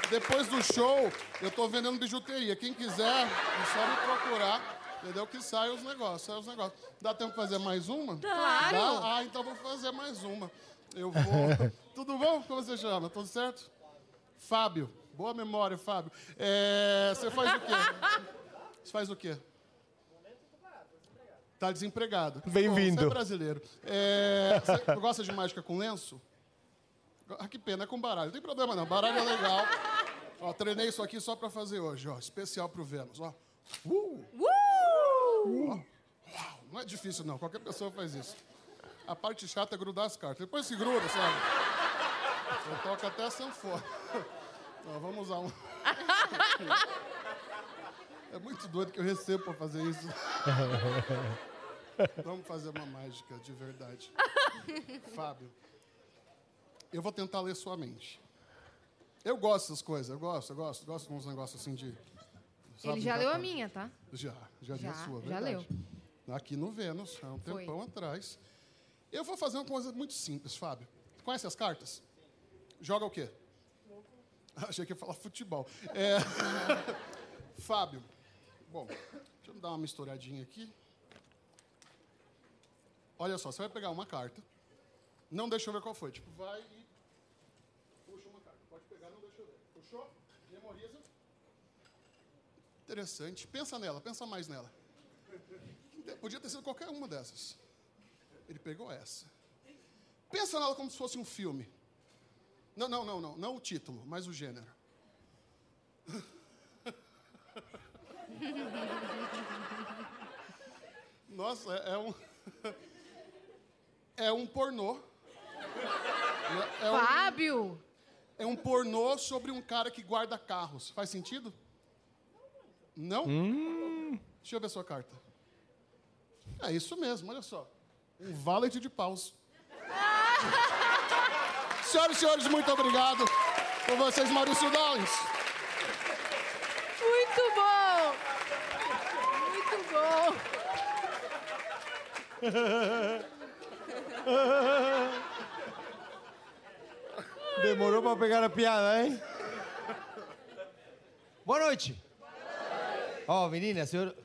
Depois do show, eu tô vendendo bijuteria. Quem quiser, é só me procurar. Entendeu? Que sai os negócios, sai os negócios. Dá tempo de fazer mais uma? Claro. Dá? Ah, então vou fazer mais uma. Eu vou. Tudo bom? Como você chama? Tudo certo? Fábio. Boa memória, Fábio. É, Você faz o quê? Você faz o quê? Tá desempregado. Bem-vindo. Você é brasileiro. É, Você gosta de mágica com lenço? Ah, que pena, é com baralho. Não tem problema não, baralho é legal. Ó, treinei isso aqui só pra fazer hoje, ó. Especial pro Vênus, ó. Uh! Ó. Uau, não é difícil não, qualquer pessoa faz isso. A parte chata é grudar as cartas. Depois se gruda, sabe? Você toca até a sanfona. Ó, vamos usar um... É muito doido que eu recebo pra fazer isso. Vamos fazer uma mágica de verdade. Fábio, eu vou tentar ler sua mente. Eu gosto dessas coisas, eu gosto, eu gosto, gosto de uns negócios assim de. sabe, Ele já leu a batalha. minha, tá? Já, já, li a Já, sua, já verdade. Aqui no Vênus, há um Foi. tempão atrás. Eu vou fazer uma coisa muito simples, Fábio. Conhece as cartas? Joga o quê? Achei que ia falar futebol. É... Fábio, bom, deixa eu dar uma misturadinha aqui. Olha só, você vai pegar uma carta. Não deixa eu ver qual foi. Tipo, vai e puxa uma carta. Pode pegar, não deixa eu ver. Puxou? Memoriza. Interessante. Pensa nela, pensa mais nela. Podia ter sido qualquer uma dessas. Ele pegou essa. Pensa nela como se fosse um filme. Não, não, não, não. Não o título, mas o gênero. Nossa, é, é um. É um pornô. É um, Fábio! É um pornô sobre um cara que guarda carros. Faz sentido? Não? Deixa eu ver sua carta. É isso mesmo, olha só. Um valet de paus. Senhoras e senhores, muito obrigado por vocês, Maurício Dawes. Muito bom! Muito bom! Demorou pra pegar a piada, hein? Boa noite. Ó, menina, senhor.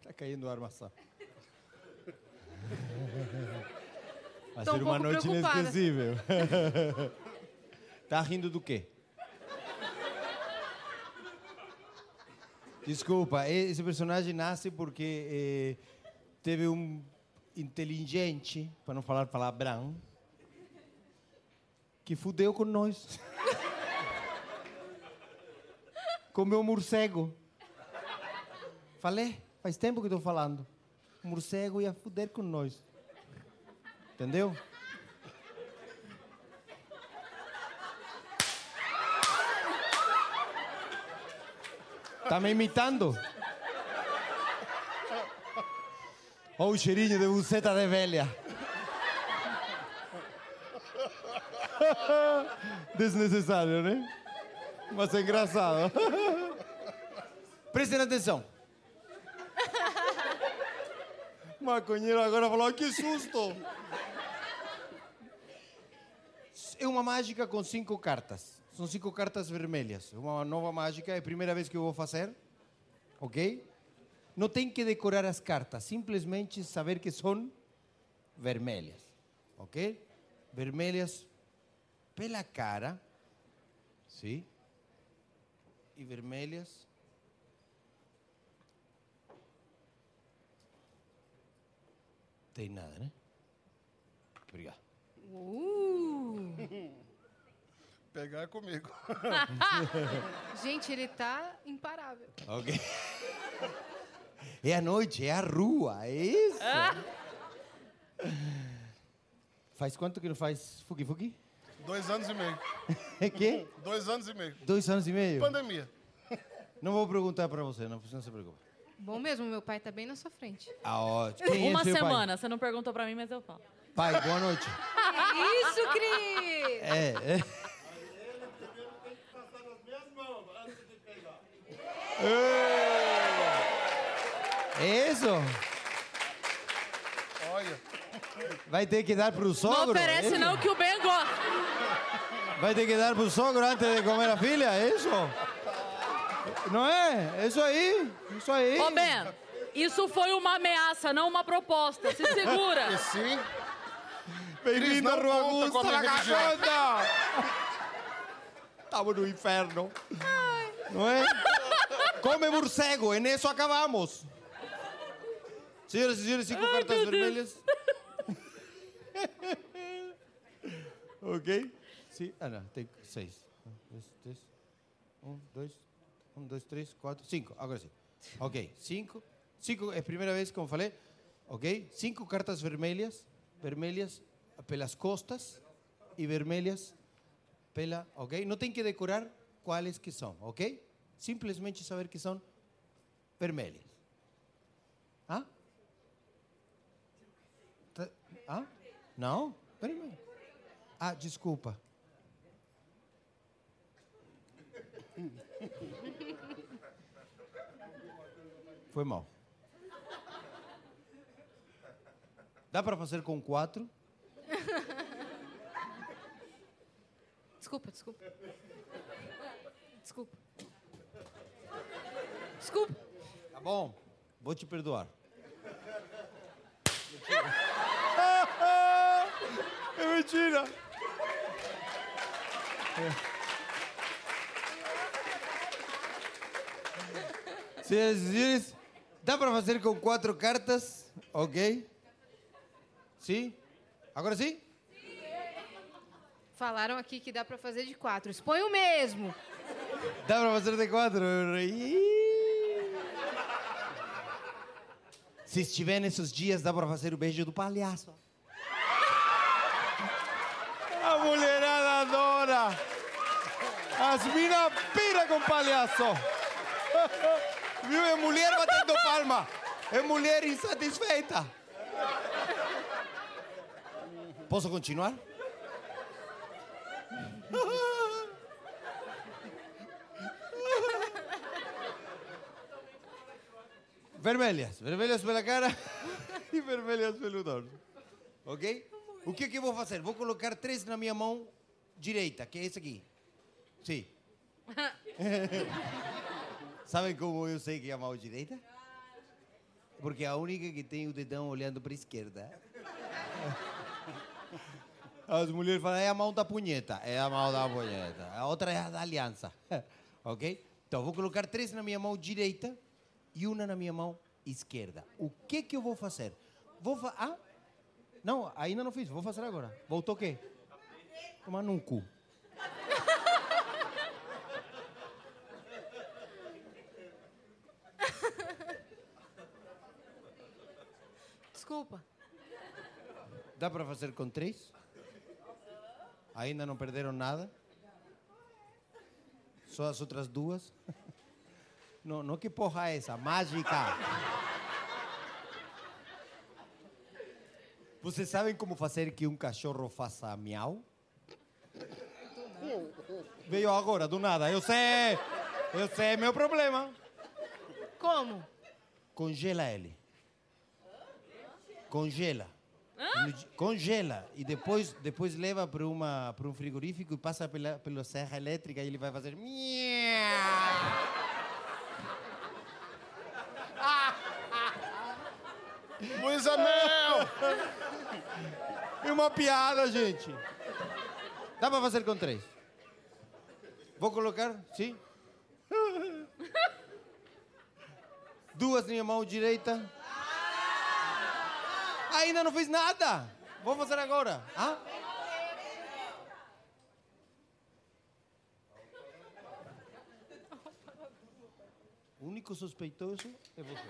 Tá caindo a armação. Vai Tô um ser uma noite preocupada. inesquecível. tá rindo do quê? Desculpa, esse personagem nasce porque eh, teve um inteligente, para não falar palavrão, que fudeu com nós. Comeu morcego. Falei, faz tempo que estou falando. O morcego ia fuder com nós. Entendeu? Tá me imitando? Olha o cheirinho de buceta de velha. Desnecessário, né? Mas é engraçado. Prestem atenção. Maconheiro agora falou, que susto! É uma mágica com cinco cartas. São cinco cartas vermelhas. Uma nova mágica, é a primeira vez que eu vou fazer. Ok? Não tem que decorar as cartas, simplesmente saber que são vermelhas. Ok? Vermelhas pela cara. Sim? E vermelhas. Tem nada, né? Obrigado. Uh! Pegar comigo. Gente, ele tá imparável. Ok. É a noite, é a rua, é isso. Faz quanto que não faz fuki? Dois anos e meio. É que? Dois anos e meio. Dois anos e meio? Pandemia. Não vou perguntar para você, não, não se preocupe. Bom mesmo, meu pai tá bem na sua frente. Ah, ótimo. Quem Uma é seu semana. Você não perguntou pra mim, mas eu falo. Pai? pai, boa noite. Isso, Cris! É, é. É Isso? Olha. Vai ter que dar pro Não sogro? oferece Isso? não que o Ben gosta. Vai ter que dar pro sogro antes de comer a filha? É isso? Não é? É isso aí. Isso aí. Ô, Ben, isso foi uma ameaça, não uma proposta. Se segura. E sim, Bem-vindo à não Rua Augusta! Estamos no inferno. Não é? Come morcego, e nisso acabamos. Senhoras e senhores, cinco cartas vermelhas. ok? Sim. Ah, não, tem seis. Um, dois, três. Um, dois, um, dois, três, quatro, cinco. Agora sim. Ok, cinco. Cinco, é a primeira vez, como falei. Ok? Cinco cartas vermelhas. Vermelhas pelas costas e vermelhas pela. Ok? Não tem que decorar quais que são, ok? Simplesmente saber que são vermelhas. Hã? Tá- Hã? Não? Peraí. Ah, desculpa. Foi mal. Dá para fazer com quatro? Desculpa, desculpa. Desculpa. Desculpa. Tá bom, vou te perdoar. É mentira. Senhoras e senhores, dá para fazer com quatro cartas, ok? Sim? Agora sim? Falaram aqui que dá pra fazer de quatro. Expõe o mesmo. Dá para fazer de quatro. Se estiver nesses dias, dá para fazer o beijo do palhaço. A mulher As minas pira com palhaço. Viu? É mulher batendo palma. É mulher insatisfeita. Posso continuar? Vermelhas. Vermelhas pela cara e vermelhas pelo dorso. Ok? O que, que eu vou fazer? Vou colocar três na minha mão direita, que é esse aqui. Sim. Sabem como eu sei que é a mão direita? Porque é a única que tem o dedão olhando para a esquerda. As mulheres falam, é a mão da punheta. É a mão da punheta. A outra é a da aliança. ok? Então, vou colocar três na minha mão direita e uma na minha mão esquerda. O que que eu vou fazer? Vou fa ah? Não, ainda não fiz. Vou fazer agora. Voltou o quê? Tomar num cu. Desculpa. Dá para fazer com três? Ainda não perderam nada? Só as outras duas? Não, não que porra é essa? Mágica! Vocês sabem como fazer que um cachorro faça miau? Veio agora, do nada. Eu sei! Eu sei, meu problema. Como? Congela ele. Congela. Di- Congela. E depois, depois leva para uma para um frigorífico e passa pela, pela serra elétrica e ele vai fazer. miau. Luísa Mel! É uma piada, gente. Dá para fazer com três. Vou colocar, sim? Duas na minha mão direita. Ainda não fiz nada. Vou fazer agora. Ah? O único suspeitoso é você.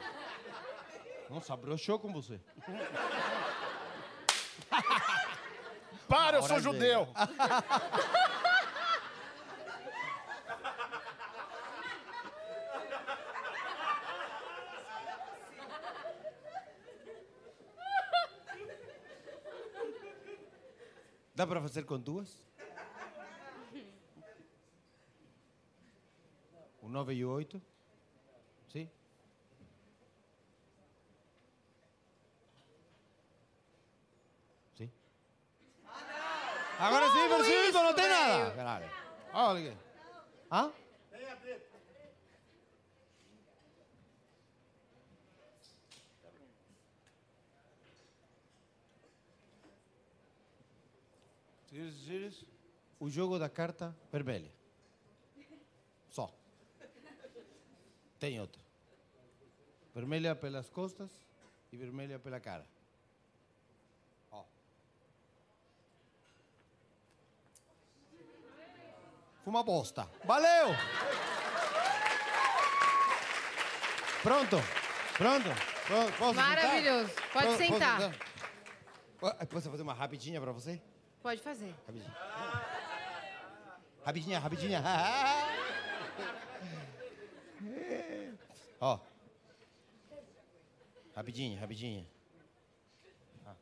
Nossa, broxou com você. Para, eu sou Hora judeu! Dá para fazer com duas? O nove e o oito? Sim? Sim? Agora sim, Francisco, não tem nada. Caralho. Olha aqui. Senhoras e senhores, o jogo da carta vermelha. Só. Tem outra. Vermelha pelas costas e vermelha pela cara. Ó. Foi uma bosta. Valeu! Pronto? Pronto? Pronto? Posso sentar? Maravilhoso. Pode Posso- posso sentar. Posso fazer uma rapidinha para você? Pode fazer. Rapidinho. Rapidinha, rapidinha. Ó. Rapidinho, rapidinho. Ah.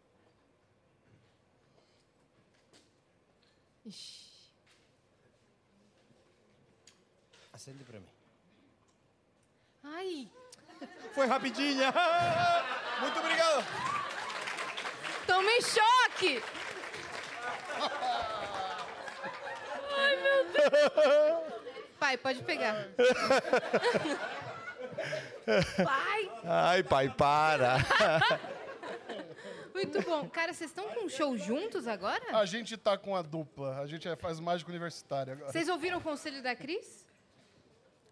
Ixi. Acende pra mim. Ai, Foi rapidinha. Muito obrigado. tomei choque! Ai, meu Deus! Pai, pode pegar. Pai! Ai, pai, para. Muito bom. Cara, vocês estão com um show juntos agora? A gente tá com a dupla. A gente é- faz mágica universitária agora. Vocês ouviram o conselho da Cris?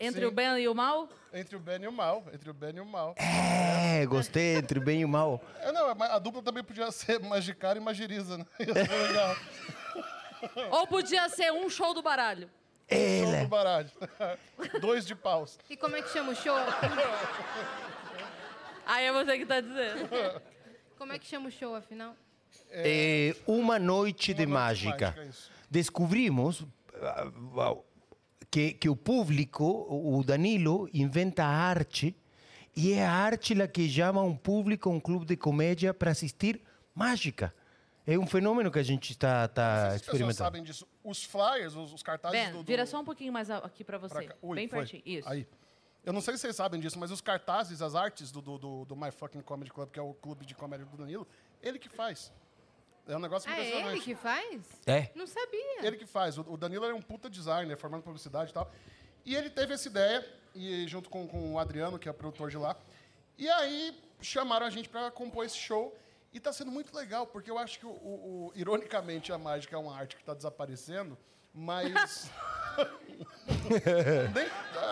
Entre Sim. o bem e o mal? Entre o bem e o mal. Entre o bem e o mal. É, gostei entre o bem e o mal. É, não, a dupla também podia ser Magicara e Magiriza, né? Ia ser legal. Ou podia ser um show do baralho? Show do baralho. Dois de paus. E como é que chama o show? Aí é você que tá dizendo. Como é que chama o show, afinal? É, uma noite de Uma noite de mágica. mágica, isso. Descobrimos, ah, que, que o público, o Danilo, inventa arte e é a arte lá que chama um público, um clube de comédia para assistir mágica. É um fenômeno que a gente está Não tá sei se as pessoas experimentando. sabem disso. Os flyers, os, os cartazes Ben, do, do... vira só um pouquinho mais a- aqui pra você. pra. Ui, Bem foi. pertinho. Isso. Aí. Eu não sei se vocês sabem disso, mas os cartazes, as artes do, do, do, do My Fucking Comedy Club, que é o clube de comédia do Danilo, ele que faz. É um negócio Ah, é impressionante. ele que faz? É. Não sabia. Ele que faz. O Danilo é um puta designer, formado em publicidade e tal. E ele teve essa ideia, e junto com, com o Adriano, que é o produtor de lá. E aí chamaram a gente para compor esse show. E tá sendo muito legal, porque eu acho que, o, o- o- ironicamente, a mágica é uma arte que está desaparecendo, mas.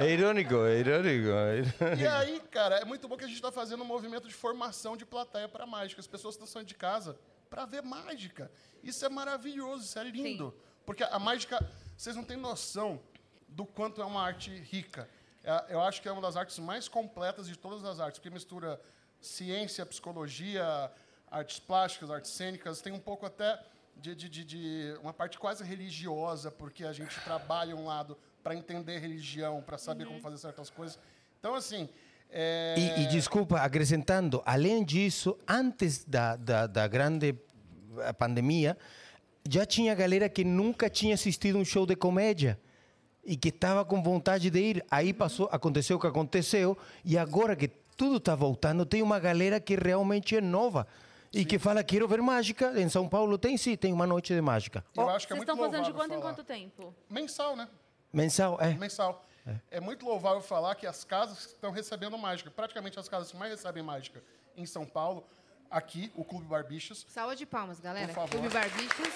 É irônico, é irônico. é irônico. E aí, cara, é muito bom que a gente está fazendo um movimento de formação de plateia para mágica. As pessoas estão saindo de casa para ver mágica. Isso é maravilhoso, isso é lindo. Porque a mágica, vocês não têm noção do quanto é uma arte rica. É- Eu acho que é uma das artes mais completas de todas as artes, porque mistura ciência, psicologia, artes plásticas, artes cênicas, tem um pouco até de, de- de- de uma parte quase religiosa, porque a gente trabalha um lado para entender religião, para saber como fazer certas coisas. Então, assim. É, E, e desculpa, acrescentando, além disso, antes da, da, da grande eh, pandemia, já tinha galera que nunca tinha assistido um show de comédia e que estava com vontade de ir. Aí passou, aconteceu o que aconteceu e agora que tudo está voltando, tem uma galera que realmente é nova e que fala quero ver mágica. Em São Paulo tem sim, tem uma noite de mágica. Eu acho que é Vocês muito estão fazendo de quanto em falar. quanto tempo? Mensal, né? Mensal, é. Mensal. É. muito louvável falar que as casas estão recebendo mágica, praticamente as casas que mais recebem mágica em São Paulo, aqui, o Clube Barbichas. Salva de palmas, galera. Por favor. Clube Barbichas.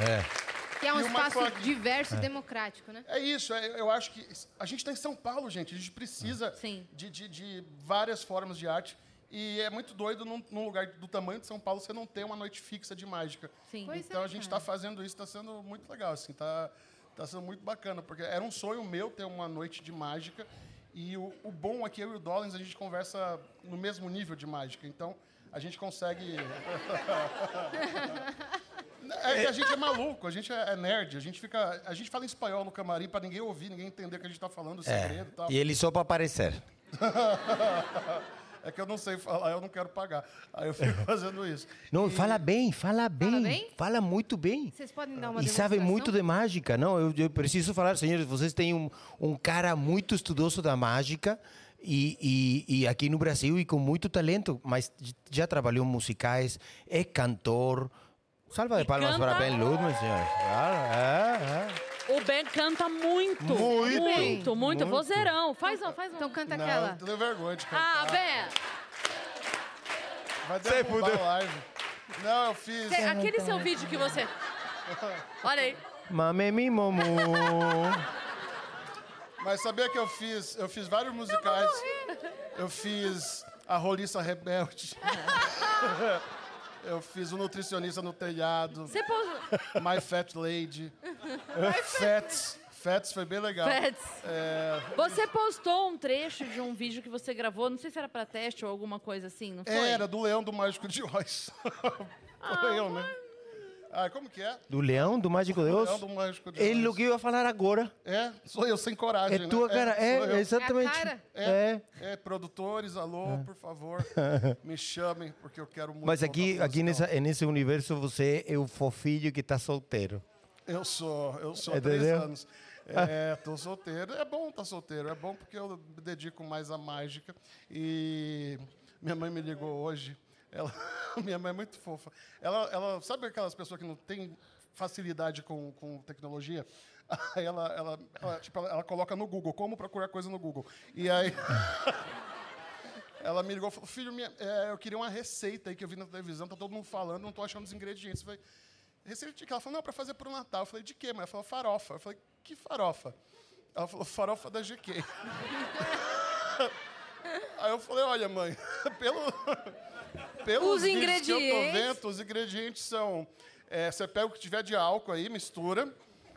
É. Que é um espaço Mafog. diverso e democrático, né? É isso, é- eu acho que a gente está em São Paulo, gente. A gente precisa Sim. de, de- de várias formas de arte. E é muito doido num, num lugar do tamanho de São Paulo você não ter uma noite fixa de mágica. Sim. Pois então é, a gente está fazendo isso, está sendo muito legal, assim, tá, tá sendo muito bacana, porque era um sonho meu ter uma noite de mágica. E o, o bom aqui, eu e o Dollins, a gente conversa no mesmo nível de mágica. Então a gente consegue. É que a gente é maluco, a gente é é nerd, a gente fica. A gente fala em espanhol no camarim para ninguém ouvir, ninguém entender o que a gente está falando, o segredo e tal. E ele só para aparecer. É que eu não sei falar, eu não quero pagar. Aí eu fico fazendo isso. Não, fala bem, fala bem. bem? Fala muito bem. Vocês podem dar uma E sabe demonstração? muito de mágica. Não, eu, eu preciso falar, senhores, vocês têm um, um cara muito estudioso da mágica e, e, e aqui no Brasil e com muito talento, mas já trabalhou em musicais, é cantor. Salva de palmas canta- para Ben Ludman, senhores. Claro, é, é. O Ben canta muito. Muito. Muito, muito. Vozeirão. Faz um, faz um. Então canta Não, aquela. eu tenho vergonha de Ah, cantar. Ben. Vai derrubar a live. Não, eu fiz. Tem Aquele seu vídeo que você... Olha aí. Mame mi momo. Mas sabia que eu fiz? Eu fiz vários musicais. Eu fiz a Roliça Rebelde. Eu fiz o Nutricionista no Telhado. Você pôs... My Fat Lady. Fats. Fats foi bem legal. Pets. É, Você postou um trecho de um vídeo que você gravou, não sei se era pra teste ou alguma coisa assim, não foi? era do Leão do Mágico de Oz. Foi eu, né? Ah, como que é? Do Leão, do Mágico de Do? Leão do Mágico de É Oz. o que ia falar agora. É, sou eu sem coragem, É tua né? cara. sou É, eu. exatamente. É a cara? É. É, produtores, alô, por favor, me chamem, porque eu quero muito. Mas aqui, aqui nessa, nesse universo você é o fofinho que está solteiro. Eu sou, eu sou há três anos. É, tô solteiro. É bom estar solteiro, é bom porque eu me dedico mais à mágica. E minha mãe me ligou hoje. Ela, minha mãe é muito fofa. Ela, ela sabe aquelas pessoas que não têm facilidade com, com tecnologia? Aí ela, ela, ela, tipo, ela, ela coloca no Google, como procurar coisa no Google. E aí. Ela me ligou e falou: Filho, minha, é, eu queria uma receita aí que eu vi na televisão, tá todo mundo falando, não tô achando os ingredientes. Eu falei, receita de quê? Ela falou: Não, para fazer pro Natal. Eu falei: De quê? Mas ela falou: Farofa. Eu falei: Que farofa? Ela falou: Farofa da GQ. aí eu falei: Olha, mãe, pelo, pelos Os vídeos que eu tô ingredientes. vendo, os ingredientes são: é, você pega o que tiver de álcool aí, mistura,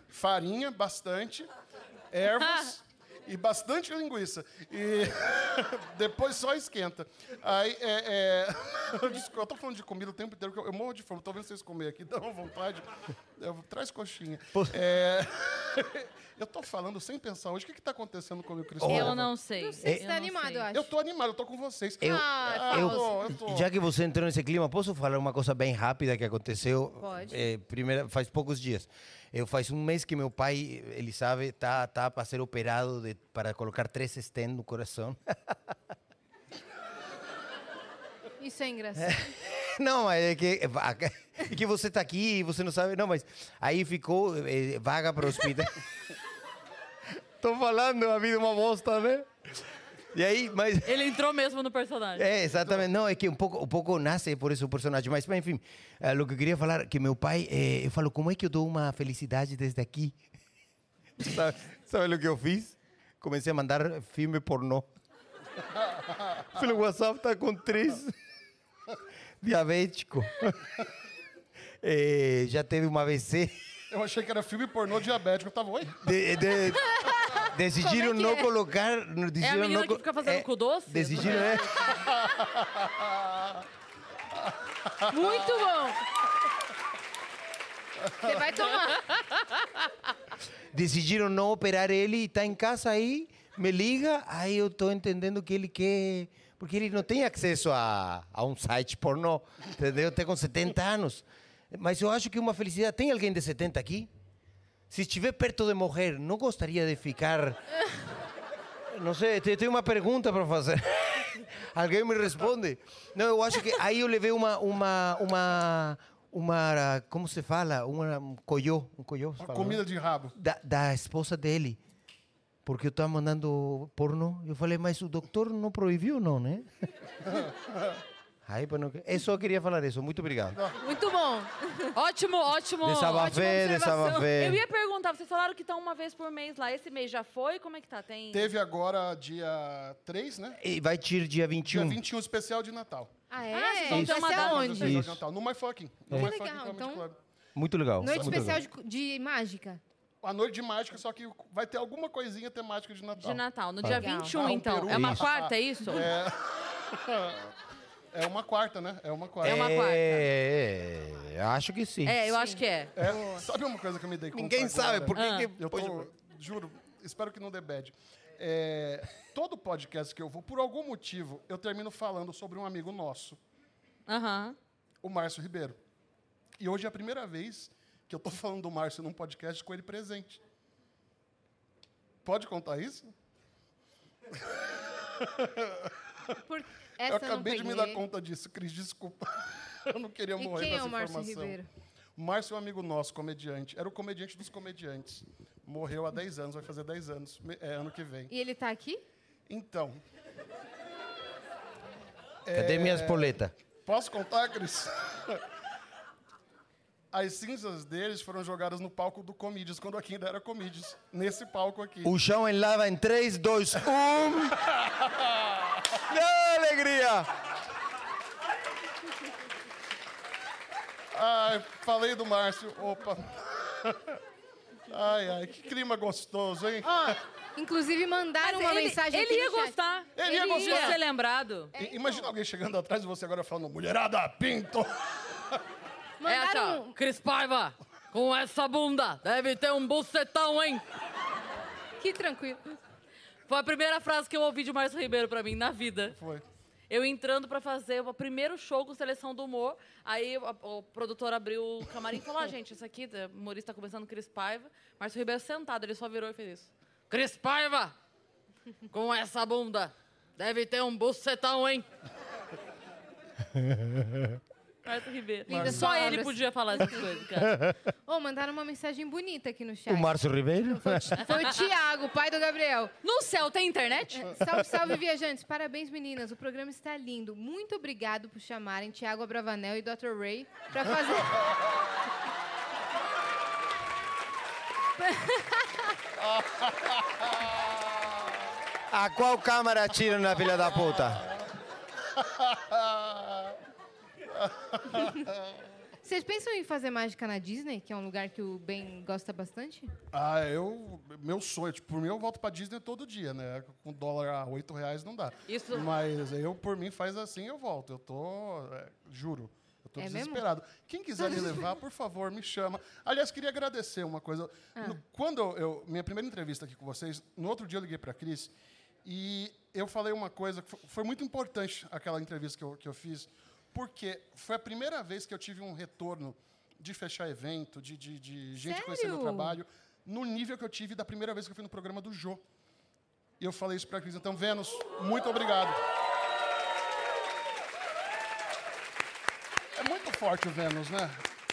farinha, bastante, ervas. E bastante linguiça. E depois só esquenta. Aí, é, é... Eu tô falando de comida o tempo inteiro, porque eu morro de fome. Tô vendo vocês comer aqui, dá uma vontade. Eu... Traz coxinha. É... Eu tô falando sem pensar hoje. O que que tá acontecendo comigo, Cristóvão? Eu não sei. Você está Eu não animado, sei. eu acho. Eu tô animado, eu tô com vocês. Eu- Ah, eu, eu- tô, eu tô. Já que você entrou nesse clima, posso falar uma coisa bem rápida que aconteceu? Pode. eh, primeira, faz poucos dias. Eu faz um mês que meu pai, ele sabe, tá tá para ser operado de, para colocar três stents no coração. Isso é engraçado. Não, mas é que, é que você tá aqui e você não sabe. Não, mas aí ficou eh, vaga para o hospital. Tô falando, a vida é uma bosta, né? E aí, mas. Ele entrou mesmo no personagem. É, exatamente. Não, é que um pouco, um pouco nasce por isso o personagem. Mas, mas, enfim, eh, o que eu queria falar que meu pai, eh, eu falo, como é que eu dou uma felicidade desde aqui? sabe, sabe o que eu fiz? Comecei a mandar filme pornô. Pelo WhatsApp tá com três. Diabético. Eh, já teve uma AVC. Eu achei que era filme pornô diabético. Eu tava, oi? De- de- decidiram é não é? colocar. Decidiram menina não que fica fazendo é, cu doce? Decidiram, é. Muito bom! Você vai tomar. decidiram não operar ele e está em casa aí, me liga, aí eu estou entendendo que ele quer. Porque ele não tem acesso a, a um site pornô, entendeu? Até com 70 anos. Mas eu acho que uma felicidade. Tem alguém de 70 aqui? Se estiver perto de morrer, não gostaria de ficar. Não sei, te- tenho uma pergunta para fazer. Alguém me responde? Não, eu acho que aí eu levei uma. uma, uma uma, como se fala? Uma, um coiô. Um coiô, Uma comida de rabo. da, da esposa dele. Porque eu estava mandando porno. Eu falei, mas o doutor não proibiu, não, né? Aí, para não... Eu só queria falar isso. Muito obrigado. Muito bom. Ótimo, ótimo. Desabafé, ótima observação. desabafé. Eu ia perguntar, vocês falaram que estão uma vez por mês lá. Esse mês já foi? Como é que tá? Tem. Teve agora dia 3, né? E vai tirar dia Dia 21. 21, especial de Natal. Ah, Ah, vocês é? vão ter aonde? Isso. Natal. No My Fucking. No É. My Fucking legal, Comedy então- Club. Muito legal. Noite muito especial legal. de, de mágica. A noite de mágica, só que vai ter alguma coisinha temática de Natal. De Natal. No dia Legal. 21, Ah, um então. peru. É uma Isso. quarta, é isso? É uma quarta, né? É uma quarta. É uma quarta. É, é, acho que sim. É, eu acho que é. É, sabe uma coisa que eu me dei conta Ninguém sabe por que Ah. que... Eu tô, juro, espero que não dê bad. É, todo podcast que eu vou, por algum motivo, eu termino falando sobre um amigo nosso, Aham. o Márcio Ribeiro. E hoje é a primeira vez que eu tô falando do Márcio num podcast com ele presente. Pode contar isso? Por... Essa eu acabei de me dar conta disso, Cris, desculpa. eu não queria E morrer quem com é o Márcio informação. Ribeiro? O Márcio é um amigo nosso, comediante. Era o comediante dos comediantes. Morreu há 10 anos, vai fazer 10 anos, é, ano que vem. E ele tá aqui? Então, Cadê minhas poletas? posso contar, Cris? As cinzas deles foram jogadas no palco do Comídios, quando aqui ainda era Comídios. Nesse palco aqui. O chão em lava em 3, 2, 1. Não, alegria! Ai, falei do Márcio. Opa. Ai, ai, que clima gostoso, hein? Ó, inclusive mandaram Mas uma ele, mensagem ele aqui ia no chat. gostar. Ele ia De gostar. ser lembrado. I- Imagina alguém chegando atrás de você agora falando, mulherada, pinto. É assim, ó. Mandaram... Cris Paiva, com essa bunda, deve ter um bucetão, hein? Que tranquilo. Foi a primeira frase que eu ouvi de Márcio Ribeiro pra mim na vida. Foi. Eu entrando pra fazer o primeiro show com seleção do humor. Aí o, o produtor abriu o camarim e falou: ah, gente, isso aqui, o humorista tá começando Cris Paiva. Márcio Ribeiro sentado, ele só virou e fez isso. Cris Paiva, com essa bunda, deve ter um bucetão, hein? Márcio Ribeiro. Lindas Só ele podia falar essas coisas, cara. Ô, mandaram uma mensagem bonita aqui no chat. O Márcio Ribeiro? Foi o Tiago, pai do Gabriel. No céu tem internet? Salve, salve, viajantes. Parabéns, meninas. O programa está lindo. Muito obrigado por chamarem Tiago Abravanel e Dr. Ray para fazer... A qual câmera tira na filha da puta? Vocês pensam em fazer mágica na Disney, que é um lugar que o Ben gosta bastante? Ah, eu. Meu sonho, tipo, por mim eu volto pra Disney todo dia, né? Com dólar a 8 reais não dá. Isso- Mas eu, por mim, faz assim eu volto. Eu tô. é, juro. Eu tô É mesmo? desesperado. Quem quiser me levar, por favor, me chama. Aliás, queria agradecer uma coisa. Ah. No- quando eu, eu- Minha primeira entrevista aqui com vocês, no outro dia eu liguei pra Cris e eu falei uma coisa que fo- foi muito importante aquela entrevista que eu, que eu fiz, porque foi a primeira vez que eu tive um retorno de fechar evento, de, de, de gente conhecer meu Sério? trabalho, no nível que eu tive da primeira vez que eu fui no programa do Jô. E eu falei isso pra Cris. Então, Vênus, muito obrigado. É muito forte o Vênus, né?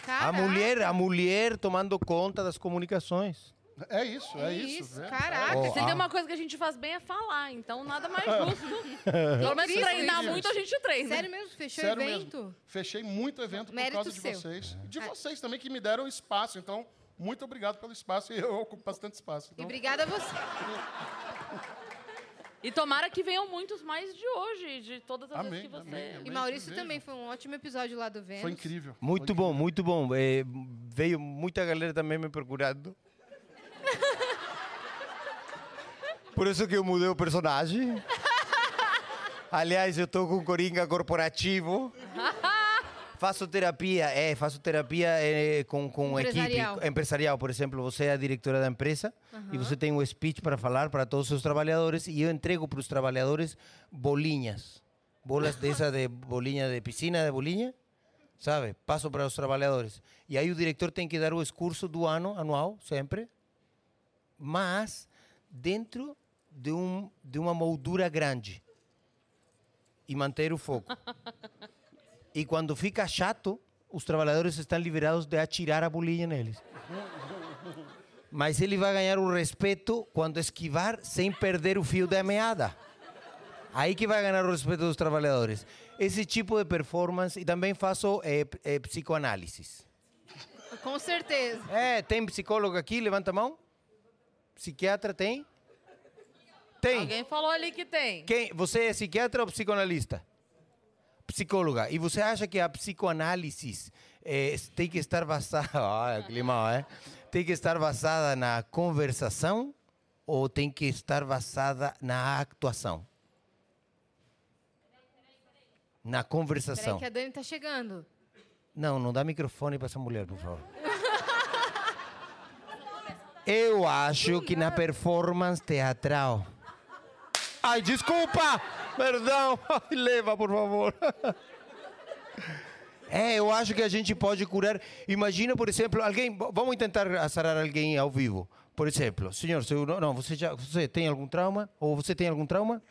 A mulher, a mulher tomando conta das comunicações. É isso, é, É isso. isso, Vênus. caraca. Ó, Se a- tem uma coisa que a gente faz bem é falar, então nada mais justo. Pelo menos Incrível treinar isso. muito a gente treina. Sério mesmo? Fechou Sério evento? mesmo. Fechei muito evento Mérito por causa de seu. vocês. E de Ah. vocês também que me deram espaço. Então, muito obrigado pelo espaço. E eu ocupo bastante espaço. E Então, obrigada a você. E tomara que venham muitos mais de hoje, de todas as Amém, vezes que você. amém, amém. E Maurício também, foi um ótimo episódio lá do Vênus. foi incrível. Muito Foi bom, muito bom. Eh, veio muita galera também me procurando. Por isso que eu mudei o personagem. Aliás, eu tô com Coringa corporativo. Faço terapia, é, faço terapia eh, com, com Empresarial. equipe empresarial. Por exemplo, você é a diretora da empresa e você tem um speech para falar para todos os seus trabalhadores e eu entrego para os trabalhadores bolinhas. Bolas dessa de bolinha de piscina, de bolinha, sabe? Passo para os trabalhadores. E aí o diretor tem que dar o discurso do ano, anual, sempre, mas dentro de, um, de uma moldura grande e manter o foco. E quando fica chato, os trabalhadores estão liberados de atirar a bolinha neles. Mas ele vai ganhar o respeito quando esquivar sem perder o fio da meada. Aí que vai ganhar o respeito dos trabalhadores. Esse tipo de performance. E também faço eh, eh, psicoanálise. Com certeza. É, tem psicólogo aqui? Levanta a mão. Psiquiatra tem? Tem. Alguém falou ali que tem. Quem, você é psiquiatra ou psicoanalista? Psicóloga. E você acha que a psicoanálise eh, tem que estar basada. Olha, clima, é? Tem que estar basada na conversação ou tem que estar basada na actuação? Na Peraí conversação. que a Dani tá chegando. Não, não dá microfone para essa mulher, por favor. Eu acho que na performance teatral. Ai, desculpa! Perdão! Leva, por favor. É, eu acho que a gente pode curar. Imagina, por exemplo, alguém. Vamos tentar sarar alguém ao vivo. Por exemplo, senhor, se eu- não, não, você já você tem algum trauma? Ou você tem algum trauma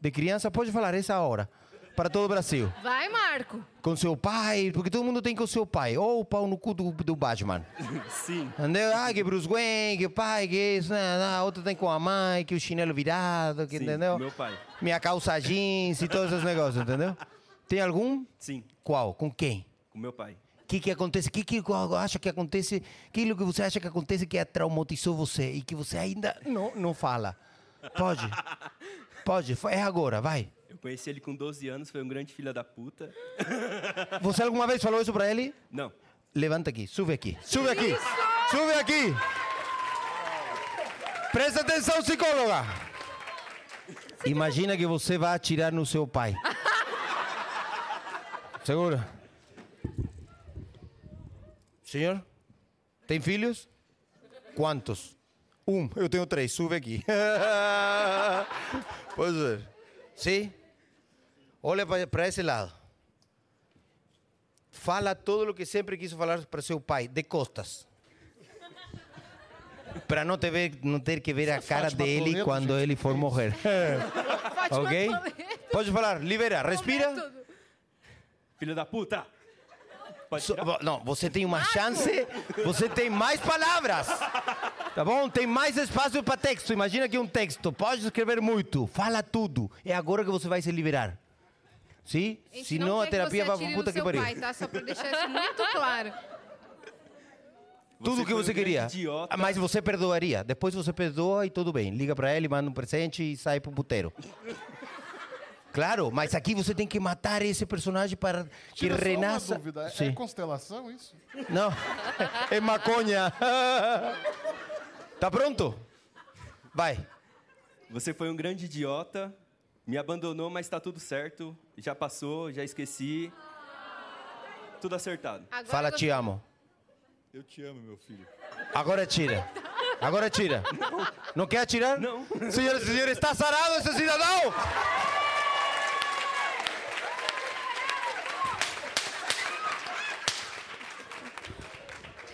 de criança? Pode falar essa hora. Para todo o Brasil Vai, Marco. com seu pai, porque todo mundo tem com seu pai, ou o pau no cu do, do Batman. Sim. Entendeu? Ah, que Bruce Wayne, que o pai, que isso, né? né, outro tem com a mãe, que o chinelo virado, que Sim, entendeu? meu pai. Minha calça jeans e todos esses negócios, entendeu? Tem algum? Sim, Qual? Com quem? com meu pai. O que, que acontece? O que, que acha que acontece? Aquilo que você acha que acontece que traumatizou você e que você ainda não, não fala? Pode? Pode? É agora, vai. Conheci ele com 12 anos, foi um grande filho da puta. Você alguma vez falou isso pra ele? Não, Levanta aqui, sube aqui, sube aqui, sube aqui. Presta atenção, psicóloga. Imagina que você vai atirar no seu pai. Segura? Senhor? Tem filhos? Quantos? Um, eu tenho três, sube aqui. Pode ser. Sim? Olha para esse lado. Fala todo o que sempre quis falar para seu pai, de costas. Para não, te ver, não ter que ver a cara dele quando ele for morrer. Ok? Pode falar, libera, respira. Filho da puta! So- não, você tem uma chance, você tem mais palavras. Tá bom? Tem mais espaço para texto. Imagina que um texto, pode escrever muito, fala tudo. É agora que você vai se liberar. Sim? A Senão não a terapia que vai atire puta no que pariu. pai, tá? Só pra deixar isso muito claro. Tudo que foi um você queria. Idiota. Mas você perdoaria. Depois você perdoa e tudo bem. Liga pra ele, manda um presente e sai pro puteiro. Claro, mas aqui você tem que matar esse personagem para que Tira só renasça. uma dúvida. É- Sim. É constelação isso? Não, é maconha. tá pronto? Vai. Você foi um grande idiota, me abandonou, mas tá tudo certo. Já passou, já esqueci. Tudo acertado. Agora Fala, eu te amo. Eu te amo, meu filho. Agora tira. Agora tira. Não quer atirar? Não. Senhoras e senhores, está sarado esse cidadão?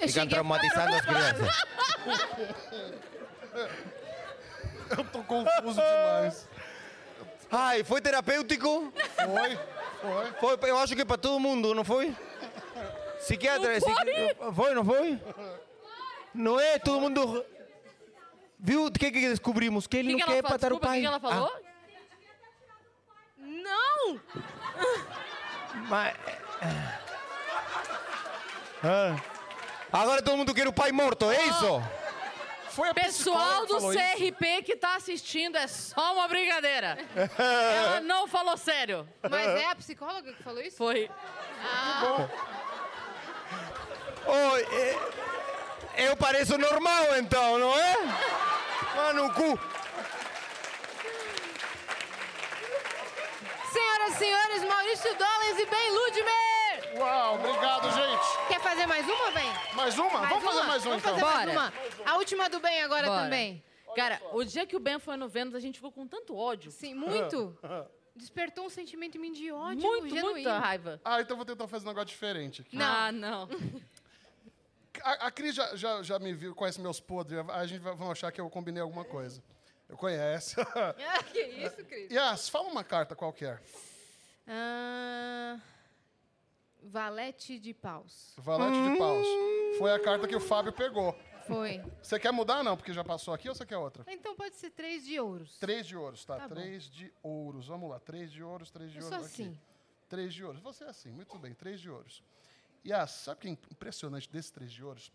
Ficam traumatizando as crianças. Eu tô confuso demais. Ai, foi terapêutico? Foi, foi. Foi, eu acho que para todo mundo, não foi? Psiquiatra, Não foi? psiqui- foi, não foi? Não é? Todo mundo. Viu o que, que descobrimos? Que ele que, não que quer matar o Desculpa, o pai. que, que ela falou? Não! Ah, mas... Ah. Agora todo mundo quer o pai morto, é isso? Foi a Pessoal do que falou isso? CRP que tá assistindo, é só uma brincadeira. Ela não falou sério. Mas é a psicóloga que falou isso? Foi. Oh, é- eu pareço normal então, não é? Mano, o cu. Senhoras e senhores, Maurício Dollars e Ben Ludmer! Uau, obrigado, gente. Quer fazer mais uma, Ben? Mais uma? Mais Vamos fazer uma? mais uma, Vamos então. fazer mais Bora. uma. A última do Ben agora Bora. também. Cara, o dia que o Ben foi no Vênus, a gente ficou com tanto ódio. Sim, muito. Despertou um sentimento em mim de ódio Muito, genuíno. muita raiva. Ah, então vou tentar fazer um negócio diferente aqui. Não. Ah, não. A, a Cris já, já, já me viu, conhece meus podres. A gente vai vão achar que eu combinei alguma coisa. Eu conheço. Ah, que isso, Cris? Yas, fala uma carta qualquer. Ah, valete de paus. Valete de paus. Foi a carta que o Fábio pegou. Foi. Você quer mudar, não? Porque já passou aqui ou você quer outra? Então pode ser três de ouros. Três de ouros, tá? Tá bom. três de ouros. Vamos lá. Três de ouros, três de Eu ouros. sou aqui. assim. Três de ouros. Você é assim, muito bem. Três de ouros. E ah, sabe o que é impressionante desse três de ouros?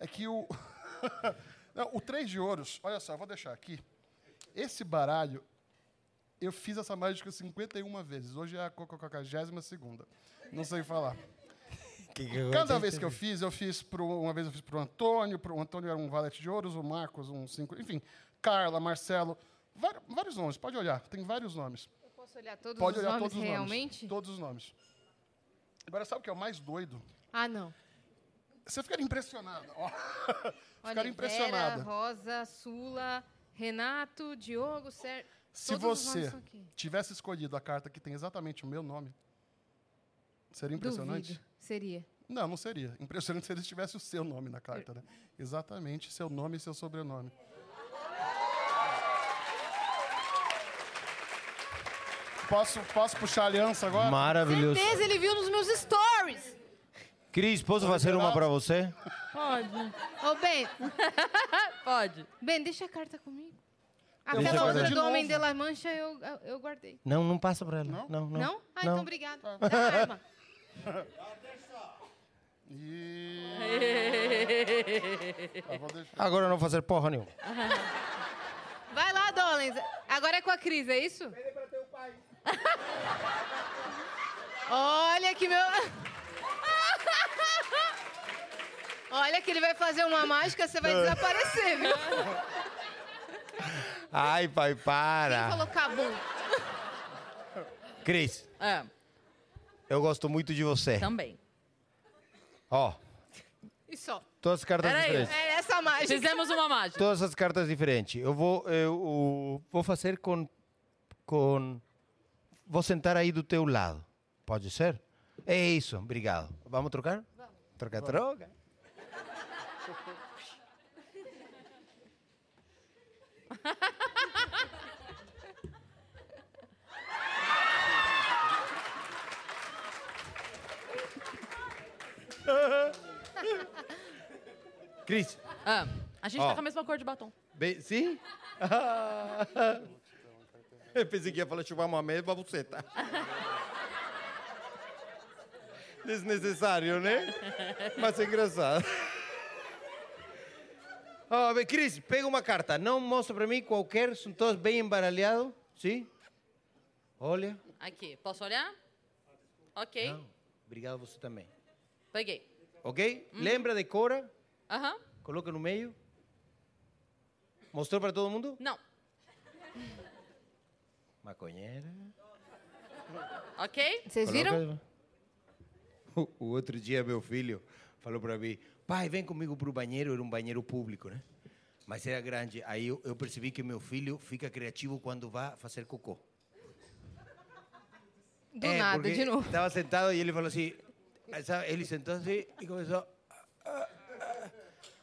É que o. Não, o três de ouros, olha só, eu vou deixar aqui. Esse baralho, eu fiz essa mágica 51 vezes. Hoje é a 42 segunda. Não sei falar. Cada vez que eu fiz, eu fiz pro, uma vez eu fiz pro Antônio, pro o Antônio era um valete de ouros, o Marcos um cinco, enfim, Carla, Marcelo, vari- vários nomes, pode olhar, tem vários nomes. Eu posso olhar todos Pode os olhar nomes todos os realmente? nomes. Todos os nomes. Agora, sabe o que é o mais doido? Ah, não. Você ficaria impressionada. Ficaria impressionada. Rosa, Sula, Renato, Diogo, Sérgio. Se todos os nomes você são aqui. tivesse escolhido a carta que tem exatamente o meu nome, seria impressionante? Duvido. Seria. Não, não seria. Impressionante se tivesse o seu nome na carta, né? Exatamente, seu nome e seu sobrenome. Posso, posso puxar a aliança agora? Maravilhoso. Certeza, ele viu nos meus stories. Cris, posso fazer uma para você? Pode. Ô, Ben, Pode. Ben, deixa a carta comigo. Aquela a outra do De Homem de La Mancha eu, eu, guardei. Não, não passa para ela. Não? Não, não. Não? Ah, não. então obrigado. Dá a arma. E... Agora não vou fazer porra nenhuma. Vai lá, Dolens. Agora é com a Cris, é isso? Olha que meu... Olha que ele vai fazer uma mágica, você vai desaparecer, viu? Ai, pai, Quem para. falou cabum? Cris, É, eu gosto muito de você. também. Ó, E só. todas as cartas Peraí. diferentes. É essa mágica. Fizemos uma mágica. Todas as cartas diferentes. Eu vou, eu, vou fazer com, com. Vou sentar aí do teu lado. Pode ser? É isso, obrigado. Vamos trocar? Vamos. Troca, troca. Cris, Ah, a gente Ó. tá com a mesma cor de batom. Bem, sim? Eu pensei que ia falar chupar uma mesma buceta. Desnecessário, né? Mas é engraçado. Bem, Cris, pega uma carta. Não mostra para mim qualquer, são todos bem embaralhados, sim? Olha. Aqui, posso olhar? Ok, Não, obrigado você também. Peguei. Ok? Lembra de Cora? Aham, Coloca no meio. Mostrou para todo mundo? não. Maconheira. Ok? Vocês viram? O, o outro dia, meu filho falou para mim: pai, vem comigo para o banheiro. Era um banheiro público, né? Mas era grande. Aí eu, eu percebi que meu filho fica criativo quando vai fazer cocô. Do É, nada, de novo. Estava sentado e ele falou assim. Sabe, Ele sentou assim e começou. "Ah, ah",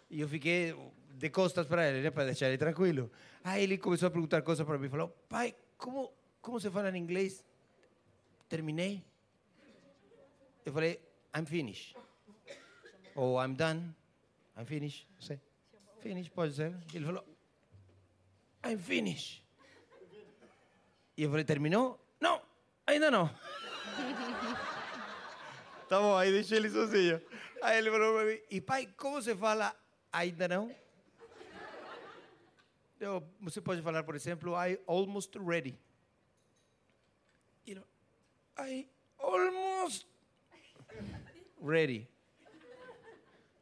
E eu fiquei de costas para ele, né? Para deixar ele tranquilo. Aí ele começou a perguntar coisas para mim. Falou: pai, como, como se fala em inglês? Terminei. Eu falei: I'm finished. Ou I'm done. I'm finished. Não sei. Finish, pode ser. Ele falou: I'm finished. E eu falei: terminou? Não, ainda não. tá bom, aí deixei ele sozinho. Aí ele falou para mim: E pai, como se fala ainda não? Eu, você pode falar, por exemplo, I almost ready. Ele, I almost ready.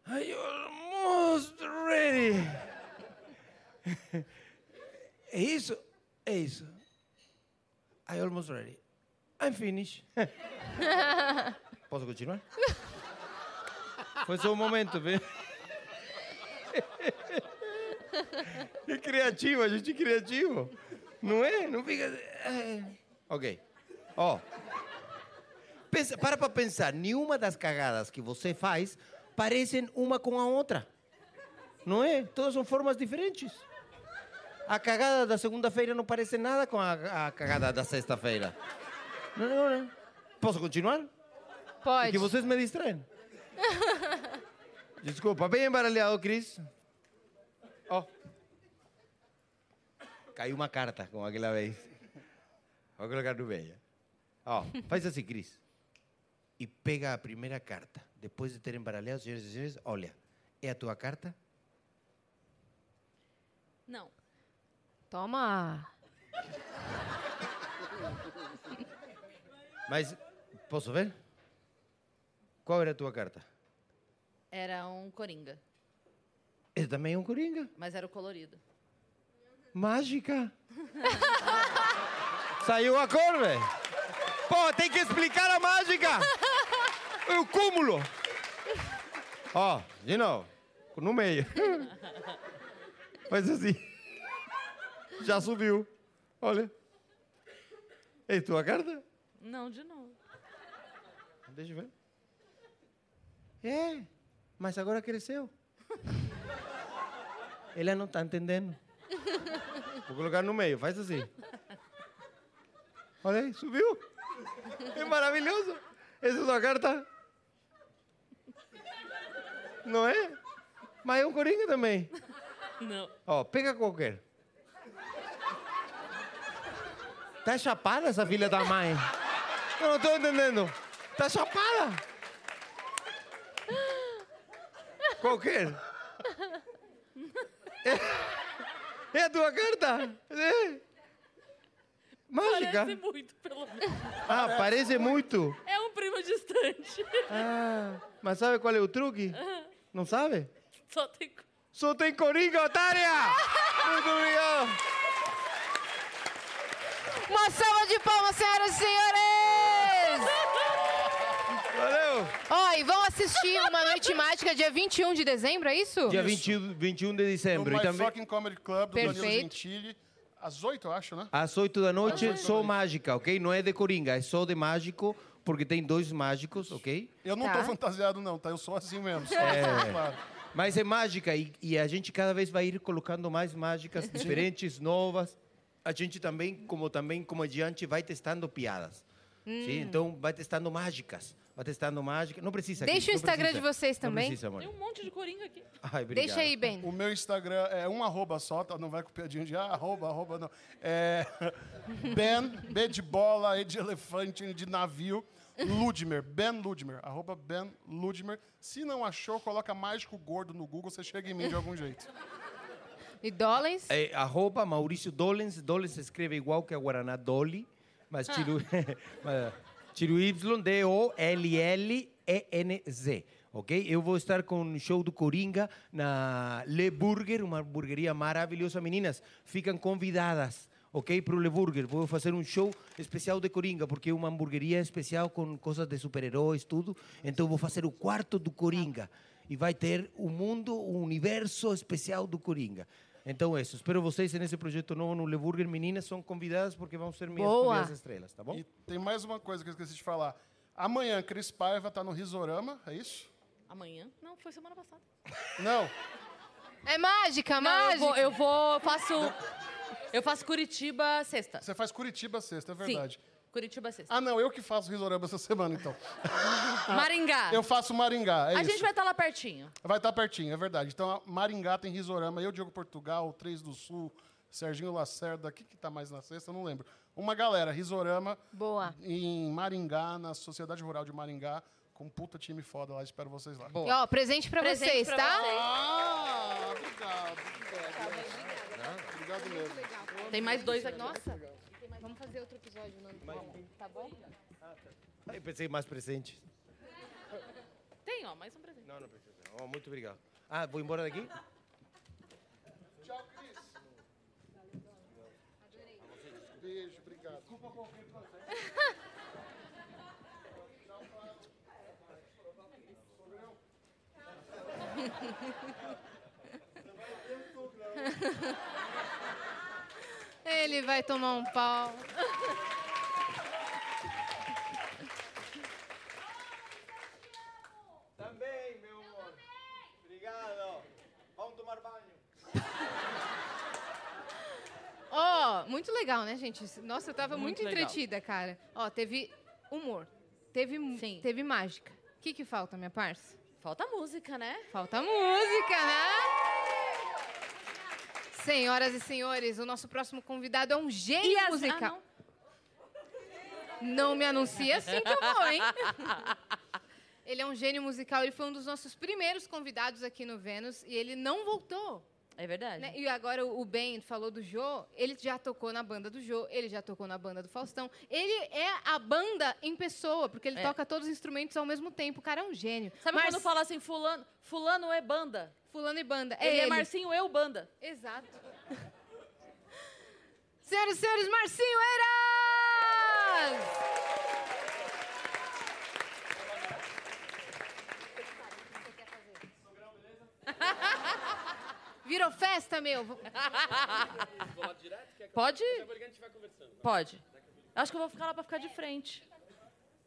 I almost ready. É isso? É isso. I almost ready. I'm finished. Posso continuar? Foi só um momento, viu? É criativo, a gente é criativo. Não é? Não fica. é. Ok. Ó. Pensa, para para pensar, nenhuma das cagadas que você faz parecem uma com a outra. Não é? Todas são formas diferentes. A cagada da segunda-feira não parece nada com a, a cagada da sexta-feira. Não, não, não. Posso continuar? Pode. Que vocês me distraem. Desculpa, bem embaralhado, Cris. Ó. Caiu uma carta, como aquela vez. Vou colocar no meio. Ó, faz assim, Cris. E pega a primeira carta. Depois de ter embaralhado, senhoras e senhores, olha. É a tua carta? Não. Toma. Mas, posso ver? Qual era a tua carta? Era um coringa, Esse também é um coringa. mas era o colorido. Mágica. Saiu a cor, velho. Pô, tem que explicar a mágica. É o cúmulo. Ó, de novo. No meio. Faz assim. Já subiu. Olha. É tua carta? Não, de novo. Deixa eu ver. É, mas agora cresceu. Ela não está entendendo. Vou colocar no meio, faz assim. Olha aí, subiu. É maravilhoso. Essa é sua carta. Não é? Mas é um coringa também. Não. Ó, pega qualquer. Tá chapada essa filha da mãe? Eu não tô entendendo. Tá chapada. Qualquer. É, é a tua carta? É. Mágica. Parece muito, pelo menos. Ah, parece muito. É um primo distante. Ah, mas sabe qual é o truque? Não sabe? Só tem. Só tem coringa, otária! Muito obrigado. Uma salva de palmas, senhoras e senhores! Valeu. Ó, e vão assistir Uma Noite Mágica dia 21 de dezembro, é isso? Dia 21, 21 de No dezembro. My E também Fucking Comedy Club, do Danilo Perfeito. Gentili. Às oito, eu acho, né? às 8 da noite, só mágica, ok? Não é de coringa, é só de mágico, porque tem dois mágicos, ok? Eu não Tá. tô fantasiado, não, tá? Eu sou assim mesmo. Só É. claro. Mas é mágica e, e a gente cada vez vai ir colocando mais mágicas diferentes, novas. A gente também, como também comediante, vai testando piadas. Sim? Então, vai testando mágicas. Vai testando mágica. Não precisa. Deixa Cris, o não Instagram precisa. de vocês Não também. precisa, amor. Tem um monte de coringa aqui. Ai, obrigado. Deixa aí, Ben. O meu Instagram é um arroba só, tá? Não vai com piadinha de ah, arroba, arroba, não. É Ben, B de bola, E de elefante, N de navio, Ludmer, Ben Ludmer, arroba Ben Ludmer. Se não achou, coloca mágico gordo no Google, você chega em mim de algum jeito. E Dollens? É, arroba Maurício Dolens. Dolens se escreve igual que a Guaraná Dolly. Mas tiro, mas, tiro Y, D-O-L-L-E-N-Z. Ok? Eu vou estar com um show do Coringa na Le Burger, uma hamburgueria maravilhosa. Meninas, ficam convidadas, ok? Para o Le Burger. Vou fazer um show especial de Coringa, porque é uma hamburgueria especial com coisas de super-heróis, tudo. Então, vou fazer o quarto do Coringa. E vai ter o mundo, o universo especial do Coringa. Então, é isso. Espero vocês nesse projeto novo no Le Burger. Meninas, são convidadas porque vão ser minhas Boa. estrelas, tá bom? E tem mais uma coisa que eu esqueci de falar. Amanhã, Cris Paiva tá no Risorama, é isso? Amanhã? Não, foi semana passada. Não. É mágica, Não, eu mágica. vou, eu vou, faço. Eu faço Curitiba sexta. Você faz Curitiba sexta, é verdade. Sim. Curitiba sexta. Ah, não, eu que faço Risorama essa semana, então. Maringá. Eu faço Maringá, é a isso. gente vai estar lá pertinho. Vai estar pertinho, é verdade. Então, a Maringá tem Risorama, eu, Diogo Portugal, Três do Sul, Serginho Lacerda, o que que tá mais na sexta? Eu não lembro. Uma galera, Risorama, Boa. em Maringá, na Sociedade Rural de Maringá, com um puta time foda lá, espero vocês lá. E, ó, presente pra Presente vocês, pra tá? vocês. Ah, obrigado, obrigado. Obrigado mesmo. Tem mais dois aqui. Nossa. Vamos fazer outro episódio, Nando. Tá bom? Eu pensei mais presente. Tem, ó, mais um presente. Não, não precisa. Oh, muito obrigado. Ah, vou embora daqui? Tchau, Cris. Beijo, obrigado. Ele vai tomar um pau. Também, meu amor. Obrigado. Vamos tomar banho. Ó, muito legal, né, gente? Nossa, eu tava muito, Muito entretida, cara. Ó, teve humor. Teve, Sim. teve mágica. O que que falta, minha parça? Falta música, né? Falta música, né? Senhoras e senhores, o nosso próximo convidado é um gênio as- musical. Ah, Não me anuncia assim que eu vou, hein? Ele é um gênio musical, ele foi um dos nossos primeiros convidados aqui no Vênus e ele não voltou. É verdade. né? E agora o Ben falou do Jô, ele já tocou na banda do Jô, ele já tocou na banda do Faustão. Ele é a banda em pessoa, porque ele É. toca todos os instrumentos ao mesmo tempo. O cara é um gênio. Sabe Mar- quando fala assim, fulano, fulano é banda? Fulano e banda. É ele, ele. é Marcinho, eu banda. Exato. Senhoras e senhores, Marcinho Eiras! Virou festa, meu. Pode? Pode. Acho que eu vou ficar lá pra ficar de frente.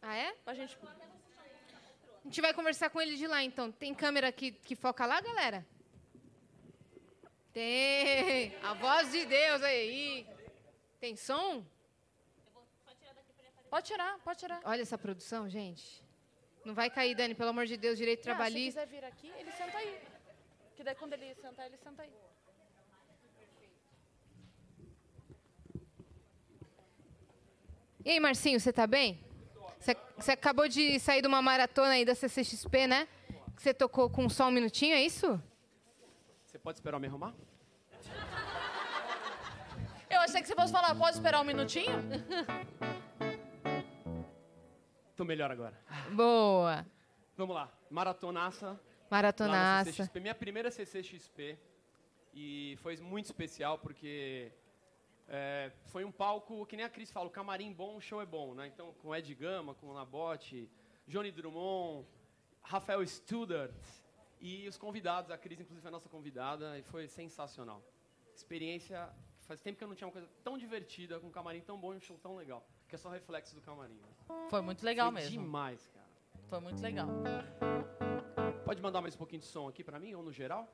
Ah, é? Pra gente... A gente vai conversar com ele de lá, então. Tem câmera que, que foca lá, galera? Tem. A voz de Deus aí. Tem som? Pode tirar, pode tirar. Olha essa produção, gente. Não vai cair, Dani, pelo amor de Deus, direito trabalhista. se quiser vir aqui, ele senta aí. Que daí quando ele sentar, ele senta aí. E aí, Marcinho, você tá bem? Você, acabou de sair de uma maratona aí da CCXP, né? Que Você tocou com só um minutinho, é isso? Você pode esperar eu me arrumar? Eu achei que você fosse falar, pode esperar um minutinho? Tô melhor agora. Boa. Vamos lá. Maratonaça. Lá na Maratonaça. CCXP. Minha primeira CCXP. E foi muito especial porque é, foi um palco, que nem a Cris fala, o camarim bom, o show é bom, né? Então, com Ed Gama, com Nabote, Johnny Drummond, Rafael Studart e os convidados. A Cris, inclusive, foi a nossa convidada e foi sensacional. Experiência, faz tempo que eu não tinha uma coisa tão divertida, com um camarim tão bom e um show tão legal. Que é só reflexo do camarim. Né? Foi muito legal foi mesmo. demais, cara. Foi muito legal. Pode mandar mais um pouquinho de som aqui pra mim, ou no geral?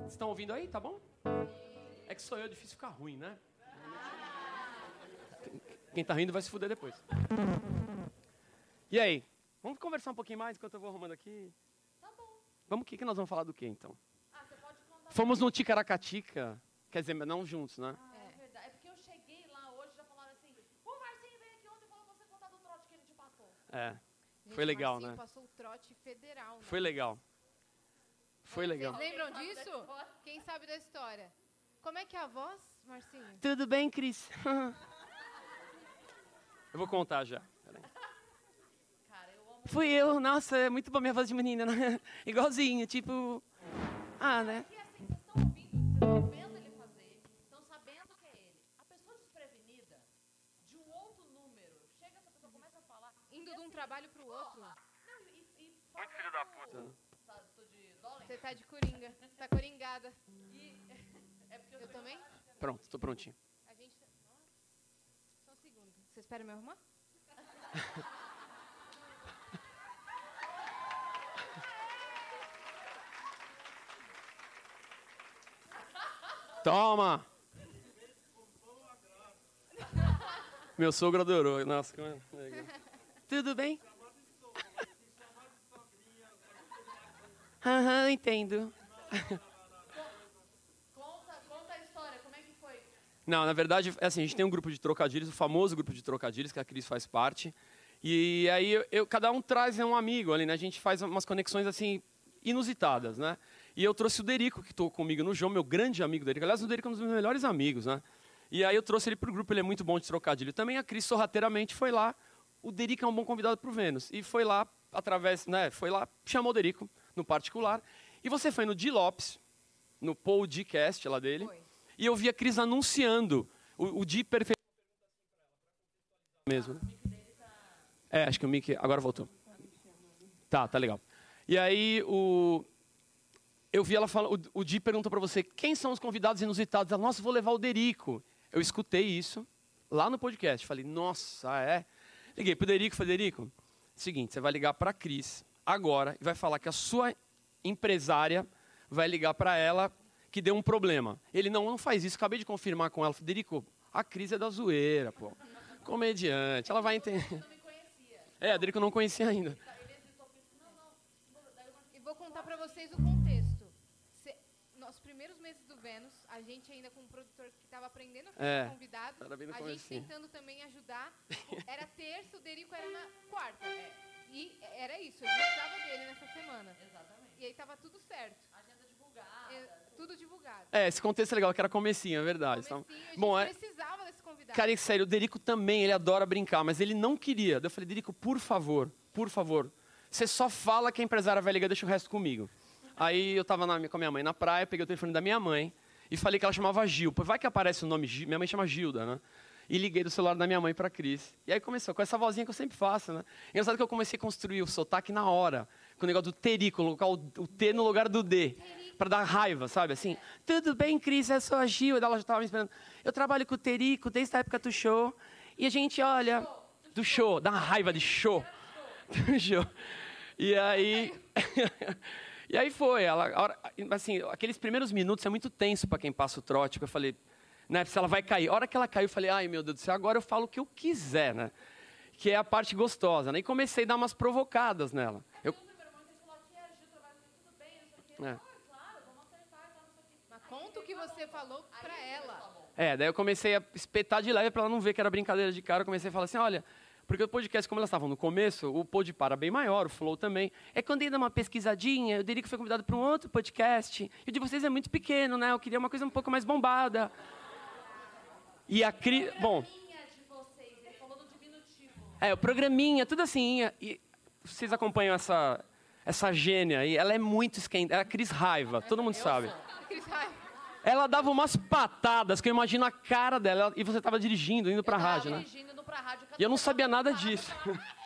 Vocês estão ouvindo aí, tá bom? É que sou eu, é difícil ficar ruim, né? Quem tá rindo vai se fuder depois. E aí? Vamos conversar um pouquinho mais enquanto eu vou arrumando aqui? Tá bom. Vamos, o que, que nós vamos falar do que, então? Fomos no Ticaracatica, quer dizer, mas não juntos, né? É verdade. É porque eu cheguei lá hoje e já falaram assim: o Marcinho veio aqui ontem e falou pra você contar do trote que ele te passou. É, Gente, Foi legal, Marcinho né? passou o trote federal, né? foi legal. Foi legal. Vocês lembram disso? Quem sabe da história? Como é que é a voz, Marcinho? Tudo bem, Cris? Eu vou contar já. Peraí. Fui eu, nossa, é muito boa minha voz de menina, né? Igualzinho, tipo. Ah, né? Porque assim, vocês estão ouvindo, vocês estão vendo ele fazer, estão sabendo que é ele. A pessoa desprevenida, de um outro número, chega essa pessoa, começa a falar. Indo de um trabalho pro outro. Não, e, e Muito filho da puta. Tá? Você tá de coringa. Tá coringada. E, eu, Eu também? Pronto, tô prontinho. A gente tá... Só um segundo. Você espera me arrumar? Toma! Meu sogro adorou. Nossa, como é legal. Tudo bem? Aham, entendo. Conta, conta a história, como é que foi? Não, na verdade, é assim, a gente tem um grupo de trocadilhos, o famoso grupo de trocadilhos, que a Cris faz parte. E aí, eu, eu- cada um traz um amigo ali, né? A gente faz umas conexões, assim, inusitadas, né? E eu trouxe o Derico, que estou comigo no João, meu grande amigo Derico. Aliás, o Derico é um dos meus melhores amigos, né? E aí eu trouxe ele pro grupo, ele é muito bom de trocadilho. Também a Cris sorrateiramente foi lá. O Derico é um bom convidado pro Vênus. E foi lá, através, né? Foi lá, chamou o Derico, no particular. E você foi no Di Lopes, no podcast lá dele. Foi. E eu vi a Cris anunciando o, o Di perfeito mesmo. É, acho que o Mickey agora voltou. Tá, tá legal. E aí o eu vi ela falando, o, Di perguntou para você quem são os convidados inusitados. Ela, nossa, vou levar o Derico. Eu escutei isso lá no podcast. Falei, nossa, é. Liguei pro Derico, falei, Derico, seguinte, você vai ligar para Cris agora e vai falar que a sua empresária vai ligar para ela que deu um problema. Ele não, não faz isso. Acabei de confirmar com ela. Federico, a Cris é da zoeira, pô. Comediante, ela vai entender. É, a Derico não conhecia ainda. E vou contar pra vocês o contexto. Nos primeiros meses do Vênus, a gente ainda com um produtor que estava aprendendo a fazer É, no a gente comecinho. tentando também ajudar. Era terça, o Derico era na quarta. E era isso, a gente precisava dele nessa semana. Exatamente. E aí tava tudo certo. É, tudo divulgado. É, esse contexto é legal, que era comecinho, é verdade. Então, Comecinho, a gente bom, é, precisava desse convidado. cara, e sério, o Derico também, ele adora brincar, mas ele não queria. Daí eu falei, Derico, por favor, por favor, você só fala que a empresária vai ligar, deixa o resto comigo. Aí eu tava na- com a minha mãe na praia, peguei o telefone da minha mãe e falei que ela chamava Gil. Pô, vai que aparece o nome Gil, minha mãe chama Gilda, né? E liguei do celular da minha mãe pra Cris. E aí começou com essa vozinha que eu sempre faço, né? Engraçado que eu comecei a construir o sotaque na hora, com o negócio do teri, colocar o, o T no lugar do D, pra dar raiva, sabe? Assim, tudo bem, Cris, eu sou a Gil. Ela já tava me esperando. Eu trabalho com o Terico desde a época do show. E a gente, olha, do show, dá uma raiva de show. Do show. E aí. e aí foi. Ela, assim, aqueles primeiros minutos é muito tenso para quem passa o porque Eu falei, né, se ela vai cair. A hora que ela caiu, eu falei, ai meu Deus do céu, agora eu falo o que eu quiser, né? Que é a parte gostosa. Né? E comecei a dar umas provocadas nela. Eu, é. Mas conta o que você falou pra ela. É, daí eu comecei a espetar de leve para ela não ver que era brincadeira de cara. Eu comecei a falar assim, olha, porque o podcast, como elas estavam no começo, o Pod para bem maior, o Flow também. É quando ia dar uma pesquisadinha, eu diria que foi convidado para um outro podcast. E o de vocês é muito pequeno, né? Eu queria uma coisa um pouco mais bombada. E a Cris... Bom, Minha de vocês, ele falou no diminutivo. é, o programinha, tudo assim. E vocês acompanham essa, essa gênia aí. Ela é muito esquenta. É a Cris Raiva, todo mundo sabe. Ela dava umas patadas que eu imagino a cara dela. ela- E você estava dirigindo, indo pra tava rádio, né? dirigindo, indo pra rádio. E eu não sabia nada disso.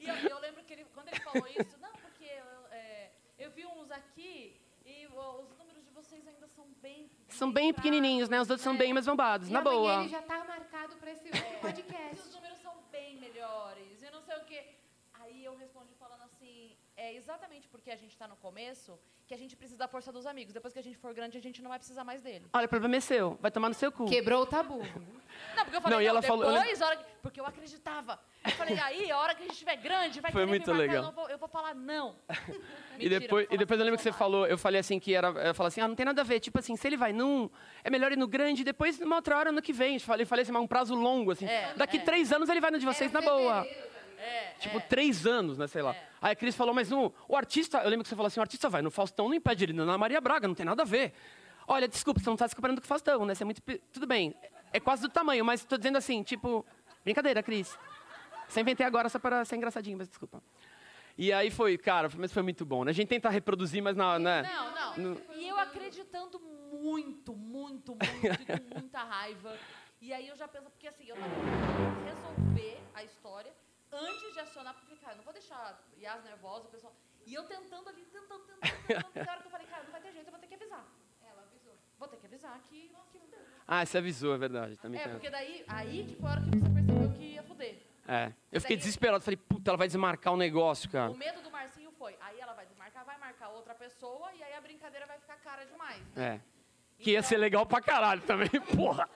E eu, eu lembro que ele, quando ele falou isso, não, porque eu, é, eu vi uns aqui e os números de vocês ainda são bem. São bem pequenininhos, né? Os outros são bem mais bombados, E na boa. ele já tá marcado pra esse podcast. os números são bem melhores e não sei o quê. Aí eu respondi falando assim, é exatamente porque a gente está no começo que a gente precisa da força dos amigos. Depois que a gente for grande, a gente não vai precisar mais dele. Olha, o problema é seu. Vai tomar no seu cu. Quebrou o tabu. Não, porque eu falei, Não, e ela depois, falou- eu hora que- porque eu acreditava. Eu falei, aí, a hora que a gente estiver grande, vai Foi querer muito me marcar, legal. Eu, não vou, eu vou falar não. E Mentira, depois, vou e depois eu lembro que você sim, falou, eu falei assim que era, eu falei assim, ah, não tem nada a ver, tipo assim, se ele vai num, é melhor ir no grande, depois numa outra hora, ano que vem. Eu falei, falei assim, mas um prazo longo, assim. É, Daqui é. três anos ele vai no de vocês na boa. É, Tipo, é. três anos, né, sei lá. É. Aí a Cris falou, mas o artista, eu lembro que você falou assim, o artista vai no Faustão, não impede ele na Maria Braga, não tem nada a ver. Olha, desculpa, você não está se comparando com o Faustão, né? Você é muito... Tudo bem, é quase do tamanho, mas estou dizendo assim, tipo... Brincadeira, Cris. Você inventei agora só para ser engraçadinho, mas desculpa. E aí foi, cara, mas foi muito bom, né? A gente tenta reproduzir, mas na, né? Não, não. No- E eu acreditando muito, muito, muito, e com muita raiva. E aí eu já penso, porque assim, eu tava resolver a história antes de acionar, porque cara, eu não vou deixar Yas nervosa, o pessoal. E eu tentando ali, tentando, tentando, tentando. Até a hora que eu falei, cara, não vai ter jeito, eu vou ter que avisar. Ela avisou. Vou ter que avisar que. que. Ah, você avisou, é verdade. Também É, tem- porque daí, aí que foi a hora que você percebeu que ia fuder. É. Eu fiquei Daí- desesperado. Falei, puta, ela vai desmarcar o negócio, cara. O medo do Marcinho foi, aí ela vai desmarcar, vai marcar outra pessoa, e aí a brincadeira vai ficar cara demais. né? É. Que ia ser legal pra caralho também, porra.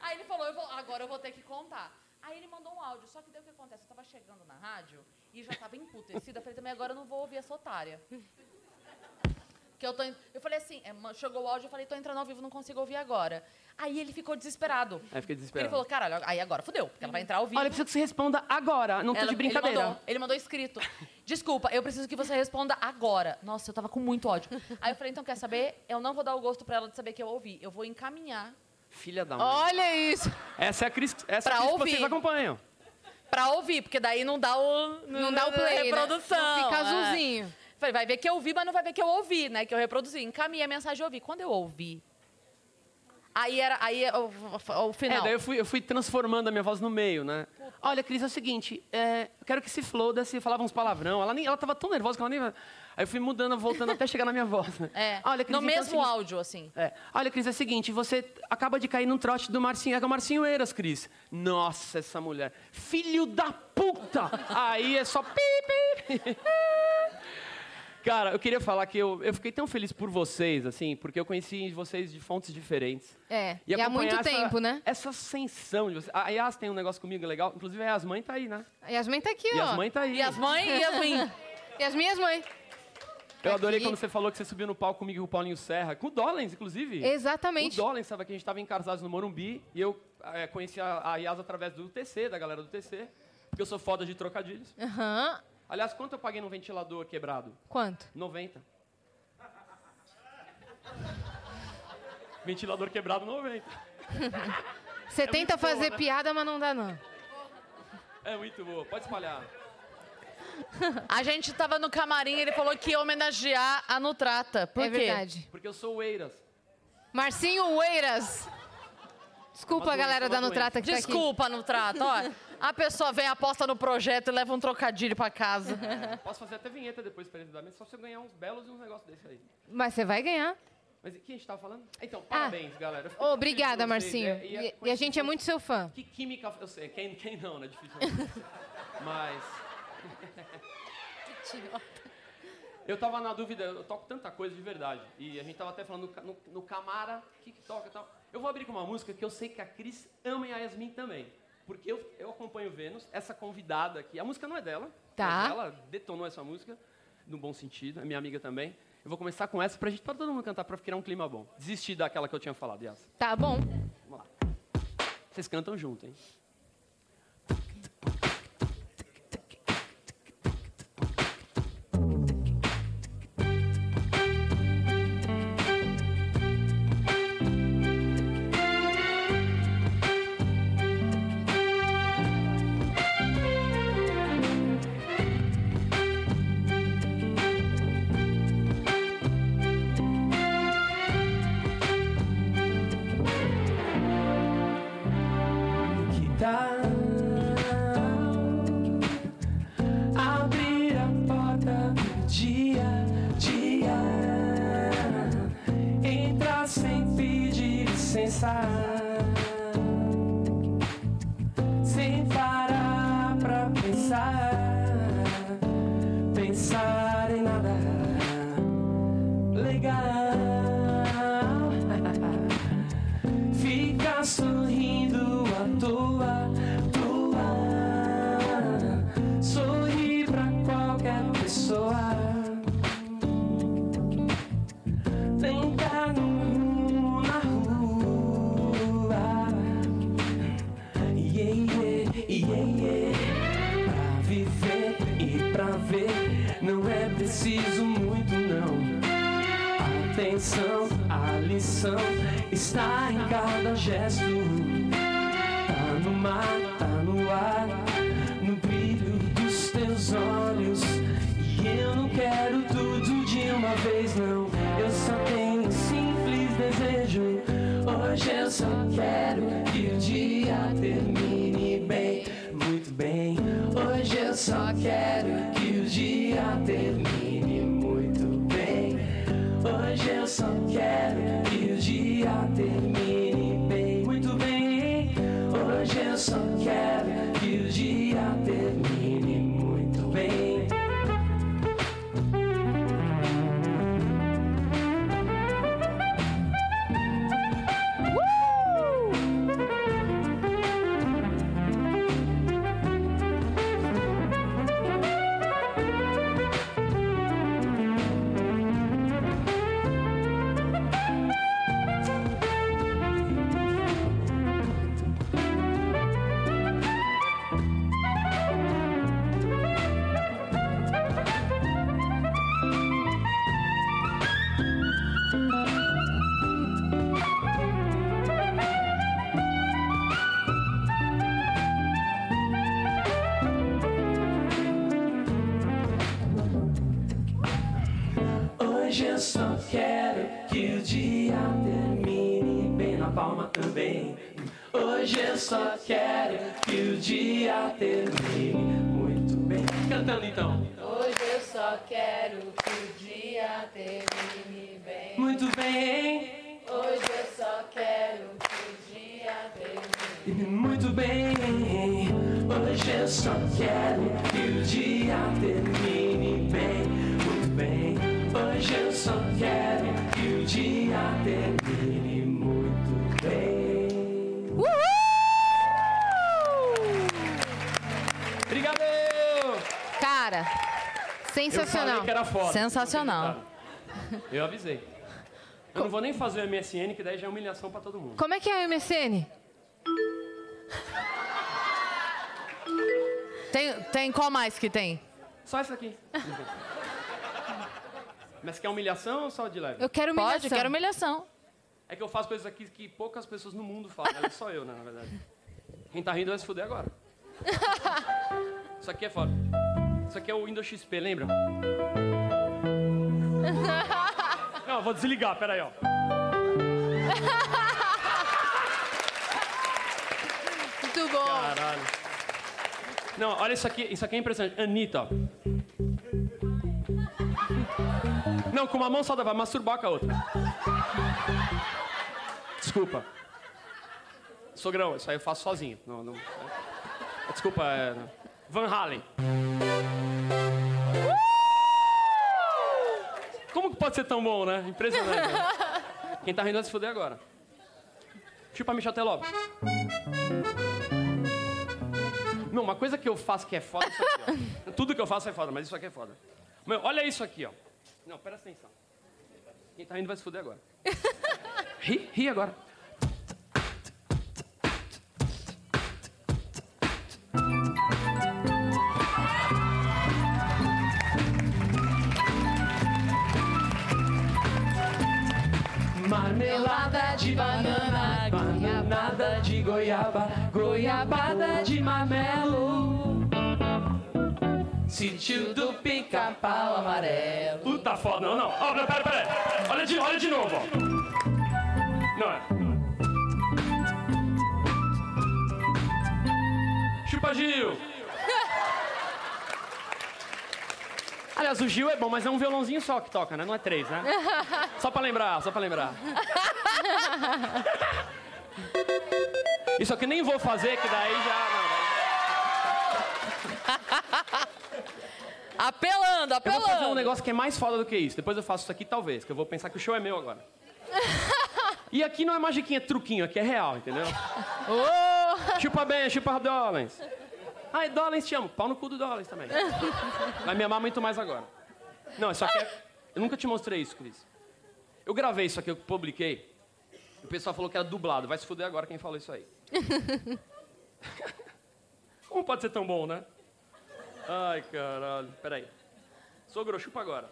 Aí ele falou, eu vou- agora eu vou ter que contar. Aí ele mandou um áudio, só que daí o que acontece? Eu tava chegando na rádio e já tava emputecida. Eu falei também, agora eu não vou ouvir essa otária. Que eu, tô, eu falei assim, é, chegou o áudio, eu falei, tô entrando ao vivo, não consigo ouvir agora. Aí ele ficou desesperado. Aí fiquei Ele desesperado. falou, caralho, aí agora fudeu, porque ela vai entrar ao vivo. Olha, eu preciso que você responda agora. Não tô Ela- de brincadeira. Ele mandou, ele mandou escrito. Desculpa, eu preciso que você responda agora. Nossa, eu tava com muito ódio. Aí eu falei, então quer saber? Eu não vou dar o gosto pra ela de saber que eu ouvi. Eu vou encaminhar Filha da mãe. Olha isso. Essa é a Cris, essa é Pra a Cris que ouvir. vocês acompanham. pra ouvir, porque daí não dá o... Não dá o play, né? Reprodução. Não fica é. azulzinho. Falei, vai ver que eu ouvi, mas não vai ver que eu ouvi, né? Que eu reproduzi. Encaminhei a mensagem e ouvi. Quando eu ouvi... Aí era... Aí é o, o, o final. É, daí eu fui, eu fui transformando a minha voz no meio, né? Olha, Cris, é o seguinte, é, eu quero que se floda-se, falava uns palavrão. Ela, nem, ela tava tão nervosa que ela nem... Aí eu fui mudando, voltando até chegar na minha voz. Né? É, Olha, Cris, no então é mesmo seguinte- áudio, assim. É. Olha, Cris, é o seguinte, você acaba de cair num trote do Marcinho. É que é o Marcinho Eiras, Cris. Nossa, essa mulher. Filho da puta! Aí é só pi, pi, pi. Cara, eu queria falar que eu, eu fiquei tão feliz por vocês, assim, porque eu conheci vocês de fontes diferentes. É, e, há acompanhar muito essa- tempo, né? Essa ascensão de vocês. A Yas tem um negócio comigo legal. Inclusive, a Yasmãe tá aí, né? A Yasmin tá aqui, ó. Yasmãe tá aí. E as mães e as mães. E as minhas mães. Eu adorei aqui. quando você falou que você subiu no palco comigo e o Paulinho Serra. Com o Dollens, inclusive. Exatamente. O Dollens estava aqui, a gente estava em Cartazes no Morumbi. E eu eh, conheci a, a Yas através do TC, da galera do TC. Porque eu sou foda de trocadilhos. Aham. Aliás, quanto eu paguei num ventilador quebrado? Quanto? 90. ventilador quebrado, 90. Você tenta muito boa, fazer né? piada, mas não dá, não. É muito boa. Pode espalhar. A gente tava no camarim, ele falou que ia homenagear a Nutrata. Por é quê? verdade. Porque eu sou o Eiras. Marcinho Eiras. Desculpa Uma a galera doença, da Nutrata que Desculpa, Nutrata. Ó, a pessoa vem, aposta no projeto e leva um trocadilho pra casa. Posso fazer até vinheta depois para eles darem, só se eu ganhar uns belos e uns negócios desses aí. tá aqui. Mas você vai ganhar. Mas o que a gente tava falando? Então, parabéns, galera. Ô, muito feliz Obrigada, Marcinho. né? E, com e a gente é muito seu fã. Que química... Eu sei, quem, quem não, né? Difícil. Mas... Eu tava na dúvida, eu toco tanta coisa de verdade. E a gente tava até falando no, no, no Camara, o que, que toca e tal. Eu vou abrir com uma música que eu sei que a Cris ama e a Yasmin também. Porque eu, eu acompanho Vênus, essa convidada aqui. A música não é dela. Tá. Ela detonou essa música, no bom sentido, é minha amiga também. Eu vou começar com essa pra gente, pra todo mundo cantar, pra criar um clima bom. Desistir daquela que eu tinha falado, Yas. Tá bom. Vamos lá. Vocês cantam junto, hein? Não. Eu só tenho um simples desejo. Hoje eu só quero que o dia termine bem, muito bem. Hoje eu só quero foda. Sensacional. Eu avisei. Eu não vou nem fazer o MSN, que daí já é humilhação pra todo mundo. Como é que é o MSN? Tem, tem qual mais que tem? Só isso aqui. Mas quer humilhação ou só de leve? Eu quero humilhação. Pode, quero humilhação. É que eu faço coisas aqui que poucas pessoas no mundo fazem, mas só eu, né, na verdade. Quem tá rindo vai se fuder agora. Isso aqui é foda. Isso aqui é o Windows XP, lembra? Não, vou desligar, peraí, ó. Muito bom. Caralho. Não, olha isso aqui, isso aqui é impressionante. Anitta. Não, com uma mão só dá, vai masturbar com a outra. Desculpa. Sogrão, isso aí eu faço sozinho. Não, não... Desculpa, é... Van Halen. Como que pode ser tão bom, né? Impressionante. né? Quem tá rindo vai se fuder agora. Chupa Michel Teló. Não, uma coisa que eu faço que é foda é isso aqui, ó. Tudo que eu faço é foda, mas isso aqui é foda. Meu, olha isso aqui, ó. Não, presta atenção. Quem tá rindo vai se fuder agora. Ri, ri agora. Marmelada de banana, bananada de goiaba, goiabada de marmelo. Sítio do pica-pau amarelo. Puta foda, não, não. Ó, não, pera, pera. Olha de, olha de novo. Não é. Chupa Gil. Aliás, o Gil é bom, mas é um violãozinho só que toca, né? Não é três, né? Só pra lembrar, só pra lembrar. Isso aqui nem vou fazer, que daí já. Apelando, Eu vou fazer um apelando. negócio que é mais foda do que isso. Depois eu faço isso aqui, talvez, que eu vou pensar que o show é meu agora. E aqui não é magiquinha, é truquinho, aqui é real, entendeu? Chupa bem, chupa Dollens. Ai, Dollens te amo. Pau no cu do Dollens também. Vai me amar muito mais agora. Não, isso aqui é... Eu nunca te mostrei isso, Cris. Eu gravei isso aqui, eu publiquei. O pessoal falou que era dublado. Vai se fuder agora quem falou isso aí. Como pode ser tão bom, né? Ai, caralho. Peraí. Sogro, chupa agora.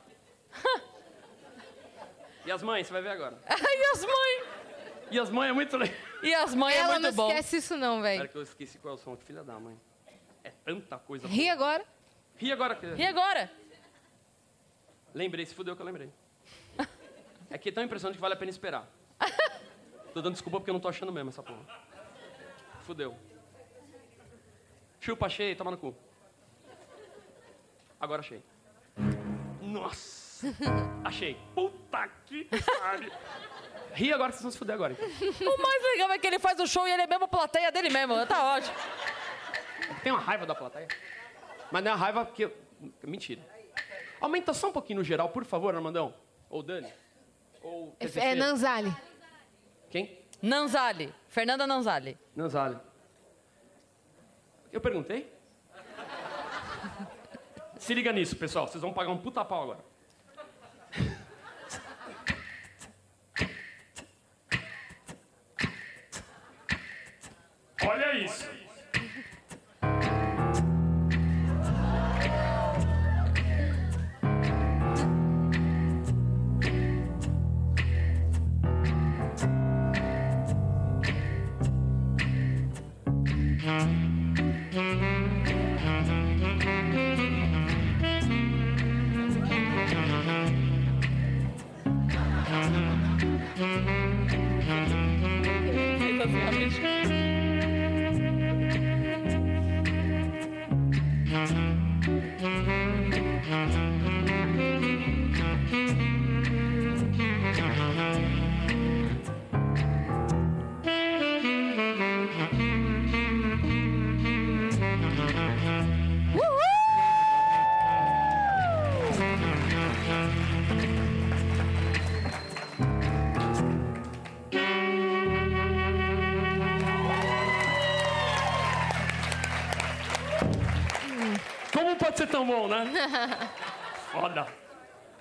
E as mães, você vai ver agora. Ai, as mães. E as mães é muito legal. E as mães é Ela muito não bom. esquece isso não, Pera velho. que eu esqueci qual é o som. Filha da mãe. É tanta coisa. Ri agora. Ri agora. E agora? Lembrei, se fudeu que eu lembrei. É que é tão impressionante que vale a pena esperar. Tô dando desculpa porque eu não tô achando mesmo essa porra. Fudeu. Chupa, achei, toma no cu. Agora achei. Nossa! Achei. Puta que pariu. Ri agora que vocês vão se fuder agora. então. O mais legal é que ele faz o show e ele é mesmo a plateia dele mesmo. Tá ótimo. Tem uma raiva da plateia. Mas não é uma raiva porque... eu- Mentira. Aumenta só um pouquinho no geral, por favor, Armandão. Ou Dani. Ou É, é Nanzali. Quem? Nanzali. Fernanda Nanzali. Nanzali. Eu perguntei? Se liga nisso, pessoal. Vocês vão pagar um puta pau agora. Olha isso. Como tão bom, né? Foda.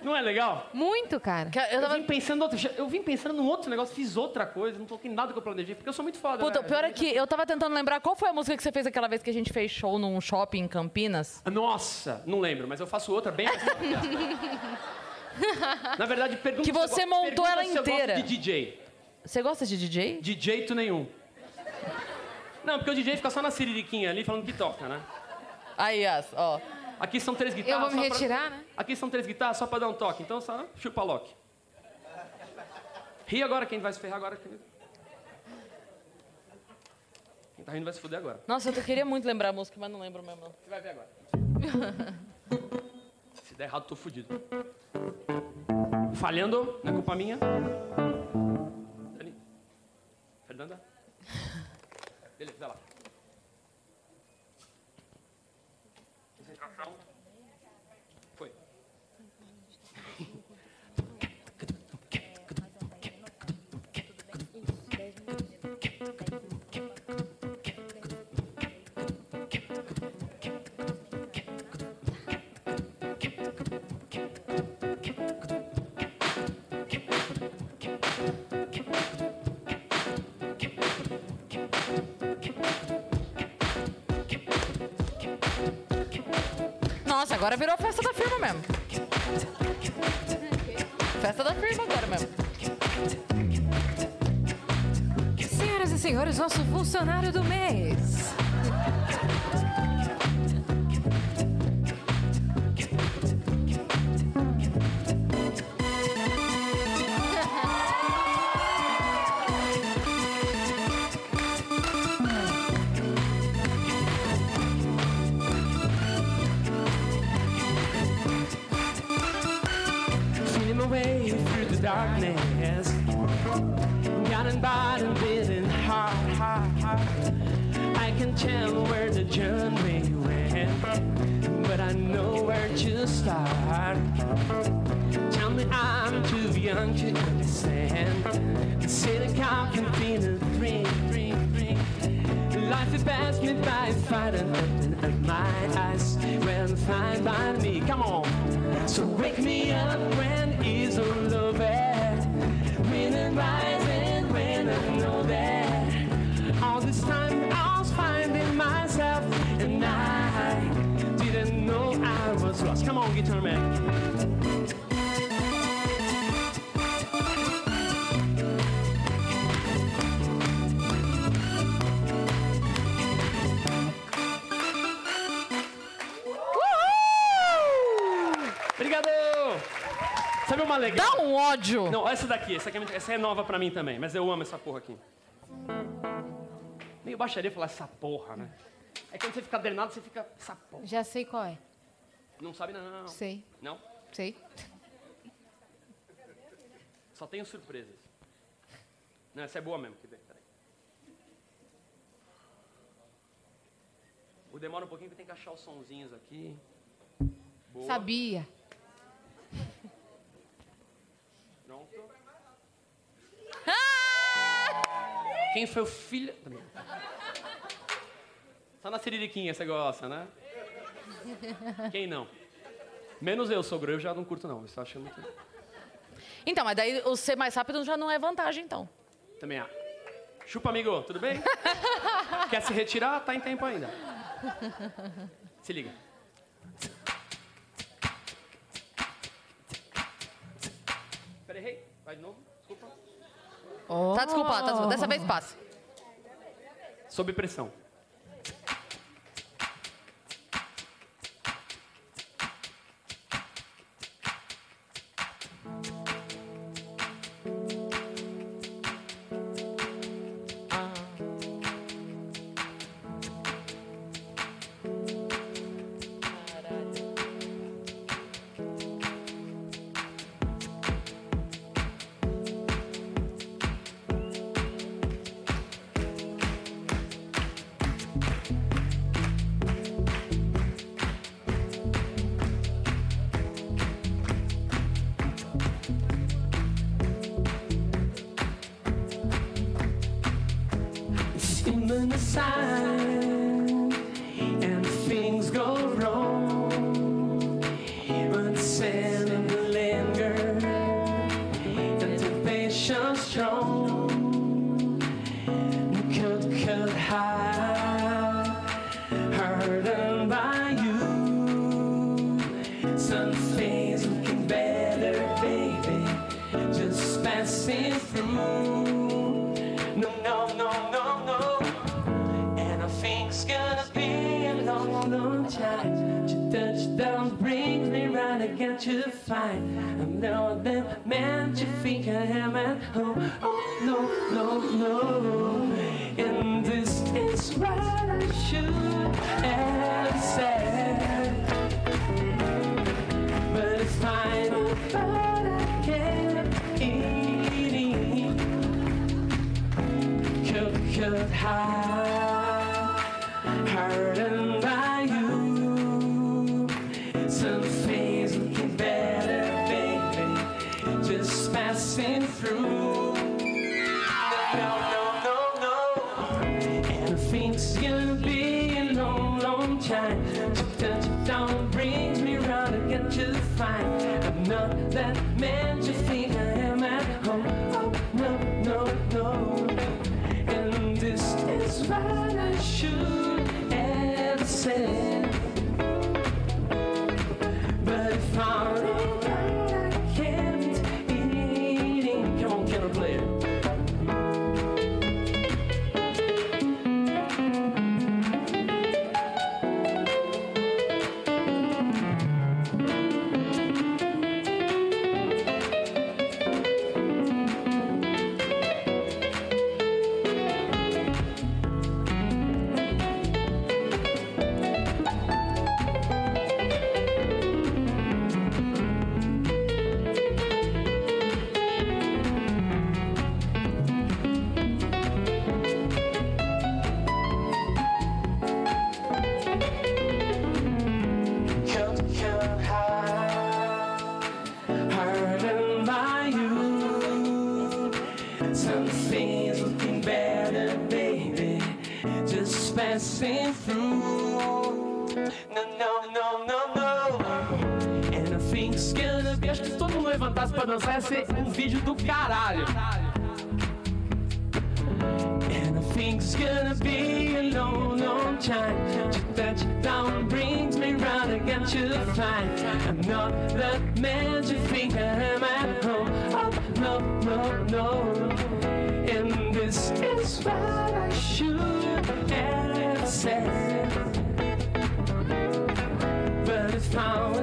Não é legal? Muito, cara. Eu, Eu vim pensando outro, eu vim pensando num outro negócio, fiz outra coisa, não toquei nada que eu planejei, porque eu sou muito foda. Puta, né? pior é que eu tava tentando lembrar qual foi a música que você fez aquela vez que a gente fez show num shopping em Campinas. Nossa, não lembro, mas eu faço outra bem mais Na verdade, pergunta Que se eu você montou pergunta ela se eu gosto inteira. de DJ. Você gosta de DJ? De jeito nenhum. Não, porque o DJ fica só na siririquinha ali falando que toca, né? Aí, as, ó. Aqui são três guitarras. Eu vou me só pra- retirar, né? Aqui são três guitarras só pra dar um toque, então só chupa Loki. Ri agora, quem vai se ferrar agora. Quem Quem tá rindo vai se fuder agora. Nossa, eu queria muito lembrar a música, mas não lembro mesmo. Você vai ver agora. Se der errado, tô fudido. Falhando, não é culpa minha. Fernanda. Beleza, vai lá. Nossa, agora virou festa da firma mesmo. Festa da firma agora mesmo. Senhoras e senhores, nosso funcionário do mês. Legal. Dá um ódio. Não, essa daqui, essa, aqui é muito- essa é nova pra mim também, mas eu amo essa porra aqui. Meio baixaria falar essa porra, né? É quando você fica drenado, você fica essa porra. Já sei qual é. Não sabe não. Sei. Não? Sei. Só tenho surpresas. Não, essa é boa mesmo. Quer ver? Peraí. O demora um pouquinho porque tem que achar os sonzinhos aqui. Boa. Sabia. Pronto. Quem foi o filho... Só na siririquinha você gosta, né? Quem não? Menos eu, sogro. Eu já não curto, não. Isso eu acho muito... Então, mas daí o ser mais rápido já não é vantagem, então. Também há. Chupa, amigo. Tudo bem? Quer se retirar? Tá em tempo ainda. Se liga. Peraí. Vai de novo. Desculpa. Tá desculpado, tá desculpado. Dessa vez passa. Sob pressão. Passing through. No, no, no, no, no. And I think it's gonna be. Acho que se todo mundo levantasse pra dançar ia ser um vídeo do caralho. And I think it's gonna be a long, long time. To touch down brings me round again to find I'm not the man you think I am at home. Oh, no, no, no. And this is what I should have But it's found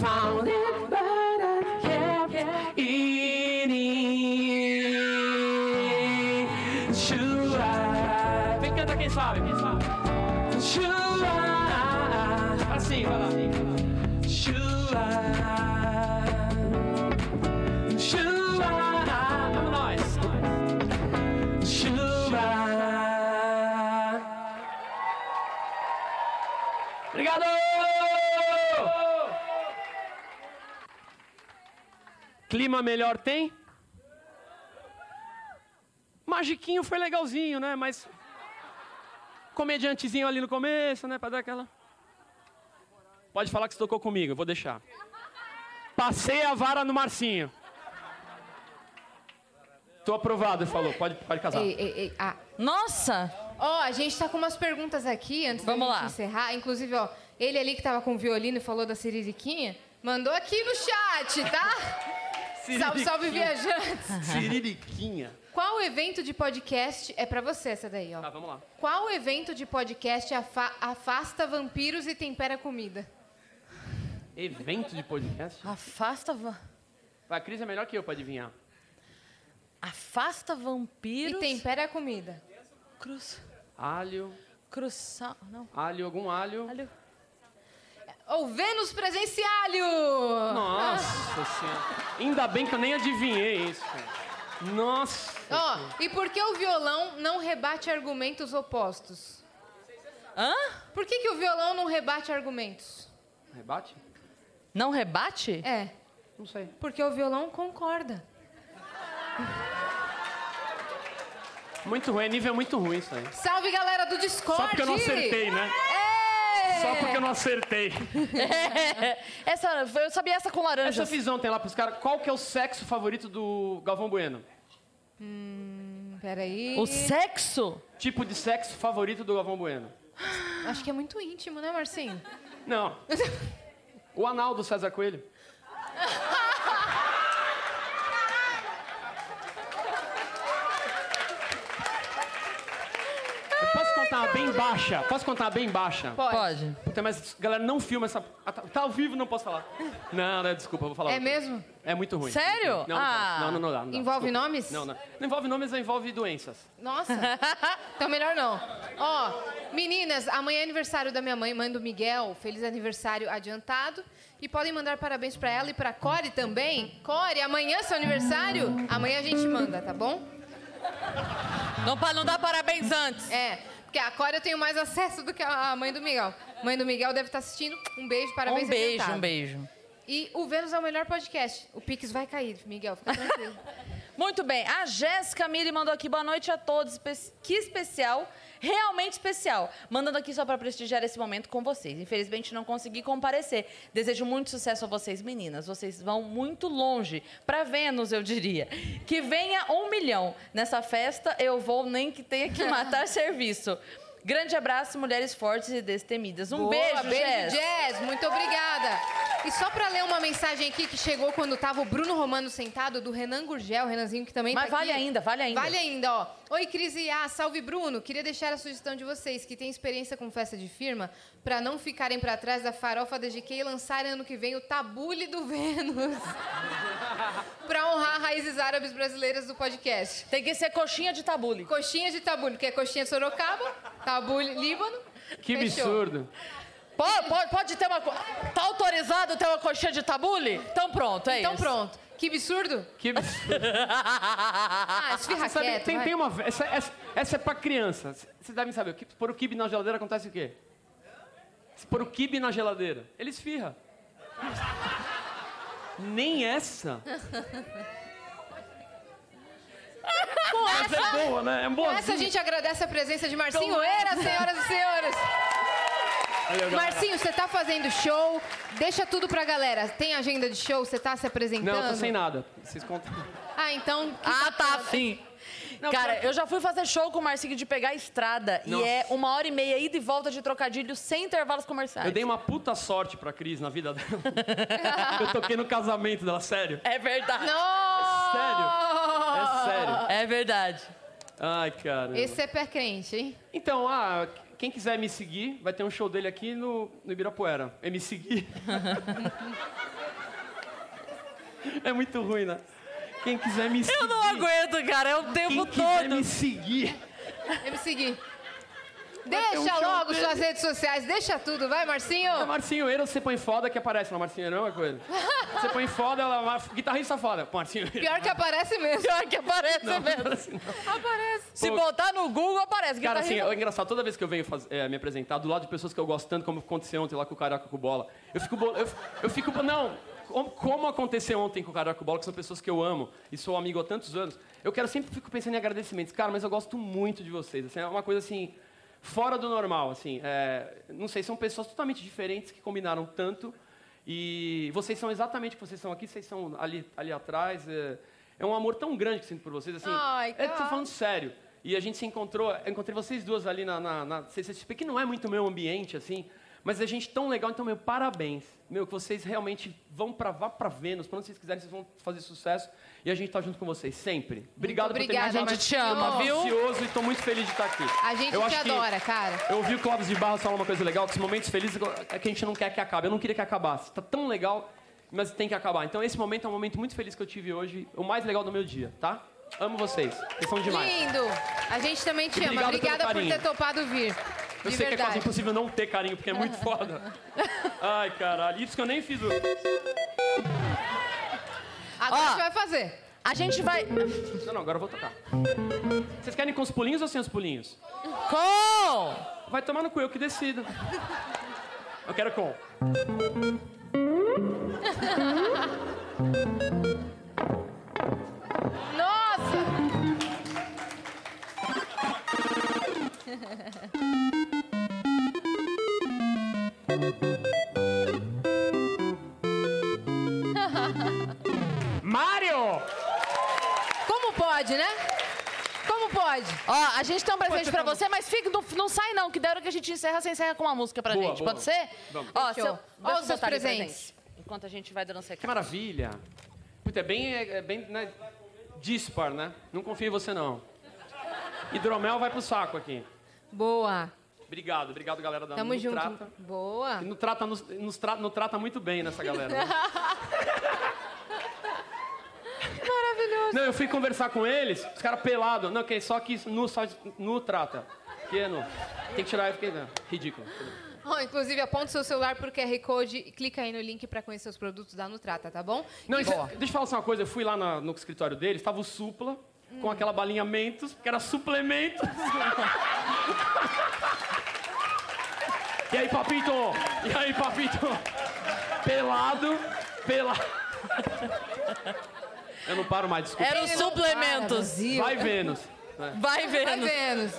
found Clima melhor tem? Magiquinho foi legalzinho, né? Mas. Comediantezinho ali no começo, né? Pra dar aquela. Pode falar que você tocou comigo, eu vou deixar. Passei a vara no Marcinho. Tô aprovado, ele falou. Pode, pode casar. Ei, ei, ei, ah. Nossa! Ó, a gente tá com umas perguntas aqui antes Vamos da gente lá. encerrar. Inclusive, ó, ele ali que tava com o violino e falou da Siririquinha, mandou aqui no chat, tá? Salve, salve, viajantes. Siririquinha. Qual evento de podcast... É pra você essa daí, ó. Tá, vamos lá. Qual evento de podcast afa- afasta vampiros e tempera comida? Evento de podcast? Afasta, va- A Cris é melhor que eu pra adivinhar. afasta vampiros. E tempera a comida. Cruz. Alho. Cruzal. Não. Alho, algum alho. Alho. O Vênus Presencialho! Nossa senhora. Ainda bem que eu nem adivinhei isso. cara. Nossa. Ó, e por que o violão não rebate argumentos opostos? Hã? Por que, que o violão não rebate argumentos? Rebate? Não rebate? É, Não sei. porque o violão concorda. Muito ruim, é nível muito ruim isso aí. Salve, galera do Discord! Só porque eu não acertei, né? Só porque eu não acertei. É. Essa, eu sabia essa com laranja. Essa fiz ontem lá pros caras. Qual que é o sexo favorito do Galvão Bueno? Hum, peraí. O sexo? Tipo de sexo favorito do Galvão Bueno? Acho que é muito íntimo, né, Marcinho? Não. O anal do César Coelho. contar bem baixa? Posso contar bem baixa? Pode. Pode. Puta, mas galera, não filma essa. Ah, Tá, tá ao vivo, não posso falar. Não, não, desculpa, vou falar. É outra. mesmo? É muito ruim. Sério? Não, não, Ah. não, não, não, dá, não dá, Envolve desculpa. nomes? Não, não. Não envolve nomes, envolve doenças. Nossa. então melhor não. Ó, meninas, amanhã é aniversário da minha mãe, mãe do Miguel. Feliz aniversário adiantado. E podem mandar parabéns pra ela e pra Core também. Core, amanhã é seu aniversário? Amanhã a gente manda, tá bom? Não, não dar parabéns antes. É, porque a Core eu tenho mais acesso do que a mãe do Miguel. Mãe do Miguel deve estar assistindo. Um beijo, parabéns um beijo, um beijo. E o Vênus é o melhor podcast. O Pix vai cair, Miguel, fica tranquilo. Muito bem. A Jéssica Miri mandou aqui boa noite a todos. Que especial, realmente especial. Mandando aqui só para prestigiar esse momento com vocês. Infelizmente não consegui comparecer. Desejo muito sucesso a vocês, meninas. Vocês vão muito longe. Para Vênus, eu diria. Que venha um milhão. Nessa festa eu vou nem que tenha que matar serviço. Grande abraço, mulheres fortes e destemidas. Um Boa, beijo, beijo. Jess. Muito obrigada. E só pra ler uma mensagem aqui que chegou quando tava o Bruno Romano sentado, do Renan Gurgel, Renanzinho, que também Mas tá vale aqui. ainda, vale ainda. Vale ainda, ó. Oi, Cris e A, salve Bruno. Queria deixar a sugestão de vocês que têm experiência com festa de firma pra não ficarem pra trás da farofa da GK e lançarem ano que vem o Tabule do Vênus. pra honrar raízes árabes brasileiras do podcast. Tem que ser coxinha de tabule. Coxinha de tabule, que é coxinha de Sorocaba, tabule Líbano. Que Fechou. absurdo. Pode, pode, pode ter uma. Tá autorizado ter uma coxinha de tabule? Então pronto, é Então isso. pronto. Que absurdo. Que absurdo. Ah, esfirra Sabe, quieto, tem, vai. tem uma. Essa, essa, essa é pra criança. Vocês devem saber. que Pôr o kibe na geladeira acontece o quê? Se pôr o kibe na geladeira, ele esfirra. Nem essa. Com Mas é boa, né? É Com boa. essa a gente agradece a presença de Marcinho Então- Eira, senhoras e senhores. Marcinho, você tá fazendo show, deixa tudo pra galera. Tem agenda de show, você tá se apresentando? Não, eu tô sem nada. Vocês contam. Ah, então... Ah, tá, sim. Não, Cara, pior que- eu já fui fazer show com o Marcinho de pegar a estrada. Nossa. E é uma hora e meia ida e volta de trocadilho sem intervalos comerciais. Eu dei uma puta sorte pra Cris na vida dela. eu toquei no casamento dela, sério. É verdade. Não! É sério. É verdade. Ai, cara. Esse é pé crente, hein? Então, ah, quem quiser me seguir, vai ter um show dele aqui no, no Ibirapuera. É me seguir. é muito ruim, né? Quem quiser me seguir. Eu não aguento, cara. É o tempo Quem quiser todo. me seguir. Eu me seguir. Um Deixa show logo dele. suas redes sociais, deixa tudo, vai, Marcinho. É Marcinho Eira, você põe foda que aparece na Marcinho Eira, não é coisa? Você põe foda, ela guitarrista foda. Marcinho Eira. Pior que aparece mesmo. Pior que aparece Não, mesmo. aparece não. Aparece. Se Pô. botar no Google, aparece. Cara, assim, é engraçado, toda vez que eu venho faz- é, me apresentar do lado de pessoas que eu gosto tanto, como aconteceu ontem lá com o Caraca com Bola, eu fico... Eu, eu fico... Não, como, aconteceu ontem com o Caraca com Bola, que são pessoas que eu amo e sou amigo há tantos anos, eu quero sempre fico pensando em agradecimentos. Cara, mas eu gosto muito de vocês. Assim, é uma coisa, assim, fora do normal, assim. é, não sei, são pessoas totalmente diferentes que combinaram tanto e vocês são exatamente o que vocês são aqui, vocês são ali, ali atrás. É, é um amor tão grande que sinto por vocês, assim. Ai, é, tô falando sério. E a gente se encontrou, encontrei vocês duas ali na, na, na CCXP, que não é muito meu ambiente, assim, mas a gente tão legal, então, meu, parabéns. Meu, que vocês realmente vão pra, vá pra Vênus, onde vocês quiserem, vocês vão fazer sucesso. E a gente tá junto com vocês, sempre. Obrigado por ter me obrigada, ajudado. A gente te ama, viu? ansioso e tô muito feliz de estar aqui. A gente Eu te adora, cara. Eu ouvi o Clóvis de Barros falar uma coisa legal, que os momentos felizes é que a gente não quer que acabe. Eu não queria que acabasse. Tá tão legal, mas tem que acabar. Então esse momento é um momento muito feliz que eu tive hoje, o mais legal do meu dia, tá? Amo vocês. Vocês são demais. Lindo. A gente também te E ama. Obrigada por ter topado vir. Eu De sei que é quase verdade. impossível não ter carinho, porque é muito foda. Ai, caralho. Isso que eu nem fiz o... Agora Ó. você vai fazer. A gente vai. Não, não, agora eu vou tocar. Vocês querem com os pulinhos ou sem os pulinhos? Com! Vai tomar no cu, eu que decido. Eu quero com. Nossa! Mário! Como pode, né? Como pode? Ó, a gente tem um presente pra você, mas fica, não, não sai não, que da hora que a gente encerra, você encerra com uma música pra Boa, gente. boa. Pode ser? Vamos. Ó, seu, Ó os seus presentes. Enquanto a gente vai dando Que sequência. maravilha. Puta, é bem, é, é bem né, dispar, né? Não confio em você, não. Hidromel vai pro saco aqui. Boa. Obrigado, obrigado, galera da Tamo junto. Trata. Boa. Nos trata, nos, nos tra- trata muito bem nessa galera. né? Maravilhoso. Não, eu fui conversar com eles, os caras pelados. Não, que só que nu, só nu trata. Que no, tem que tirar, fiquei, não, ridículo. Ó, inclusive, aponta o seu celular pro QR Code e clica aí no link pra conhecer os produtos da Nutrata, tá bom? Não, E isso- deixa eu falar só uma coisa. Eu fui lá na- no escritório deles, estava o Supla, com aquela balinha Mentos, que era suplemento. e aí, papito? E aí, papito? Pelado, pelado. Eu não paro mais, desculpa. Era os Ele não para, suplementos. Vai Vênus. Vai Vai, vendo. Vênus.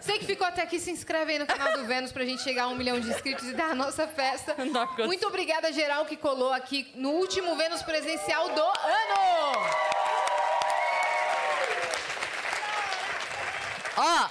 Você que ficou até aqui, se inscreve aí no canal do Vênus pra gente chegar a um milhão de inscritos e dar a nossa festa. Muito obrigada, geral, que colou aqui no último Vênus presencial do ano. Ó,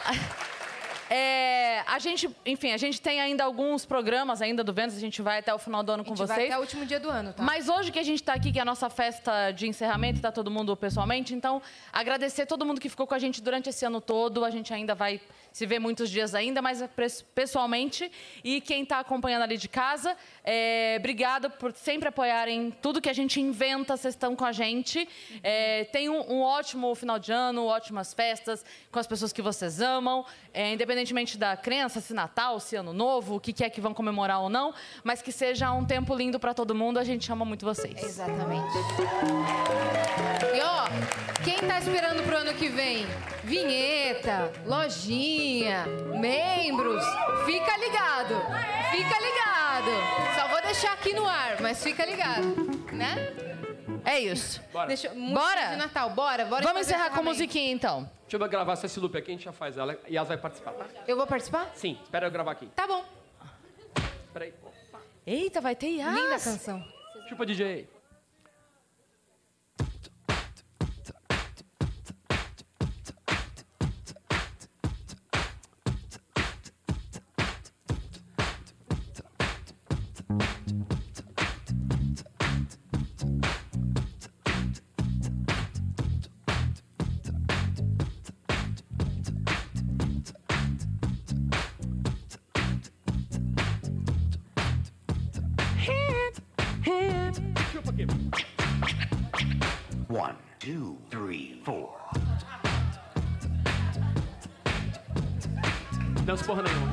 é, a gente, enfim, a gente tem ainda alguns programas ainda do Vênus, a gente vai até o final do ano com gente vai vocês. até o último dia do ano, tá? Mas hoje que a gente está aqui, que é a nossa festa de encerramento, está todo mundo pessoalmente, então agradecer todo mundo que ficou com a gente durante esse ano todo. A gente ainda vai se ver muitos dias ainda, mas é pessoalmente. E quem está acompanhando ali de casa, é, obrigado por sempre apoiarem tudo que a gente inventa, vocês estão com a gente. É, tenham um, um ótimo final de ano, ótimas festas com as pessoas que vocês amam, é, independentemente da crença, se Natal, se Ano Novo, o que, que é que vão comemorar ou não, mas que seja um tempo lindo para todo mundo. A gente ama muito vocês. Exatamente. E ó, quem tá esperando pro ano que vem? Vinheta, lojinha, turminha, membros, fica ligado, fica ligado. Só vou deixar aqui no ar, mas fica ligado, né? É isso. Bora. Deixa, bora. De Natal, bora. bora Vamos encerrar com a musiquinha então. Deixa eu gravar essa loop aqui, a gente já faz ela e ela vai participar, tá? Eu vou participar? Sim, espera eu gravar aqui. Tá bom. Espera aí. Eita, vai ter Yas. Linda canção. Chupa DJ. porra nenhuma.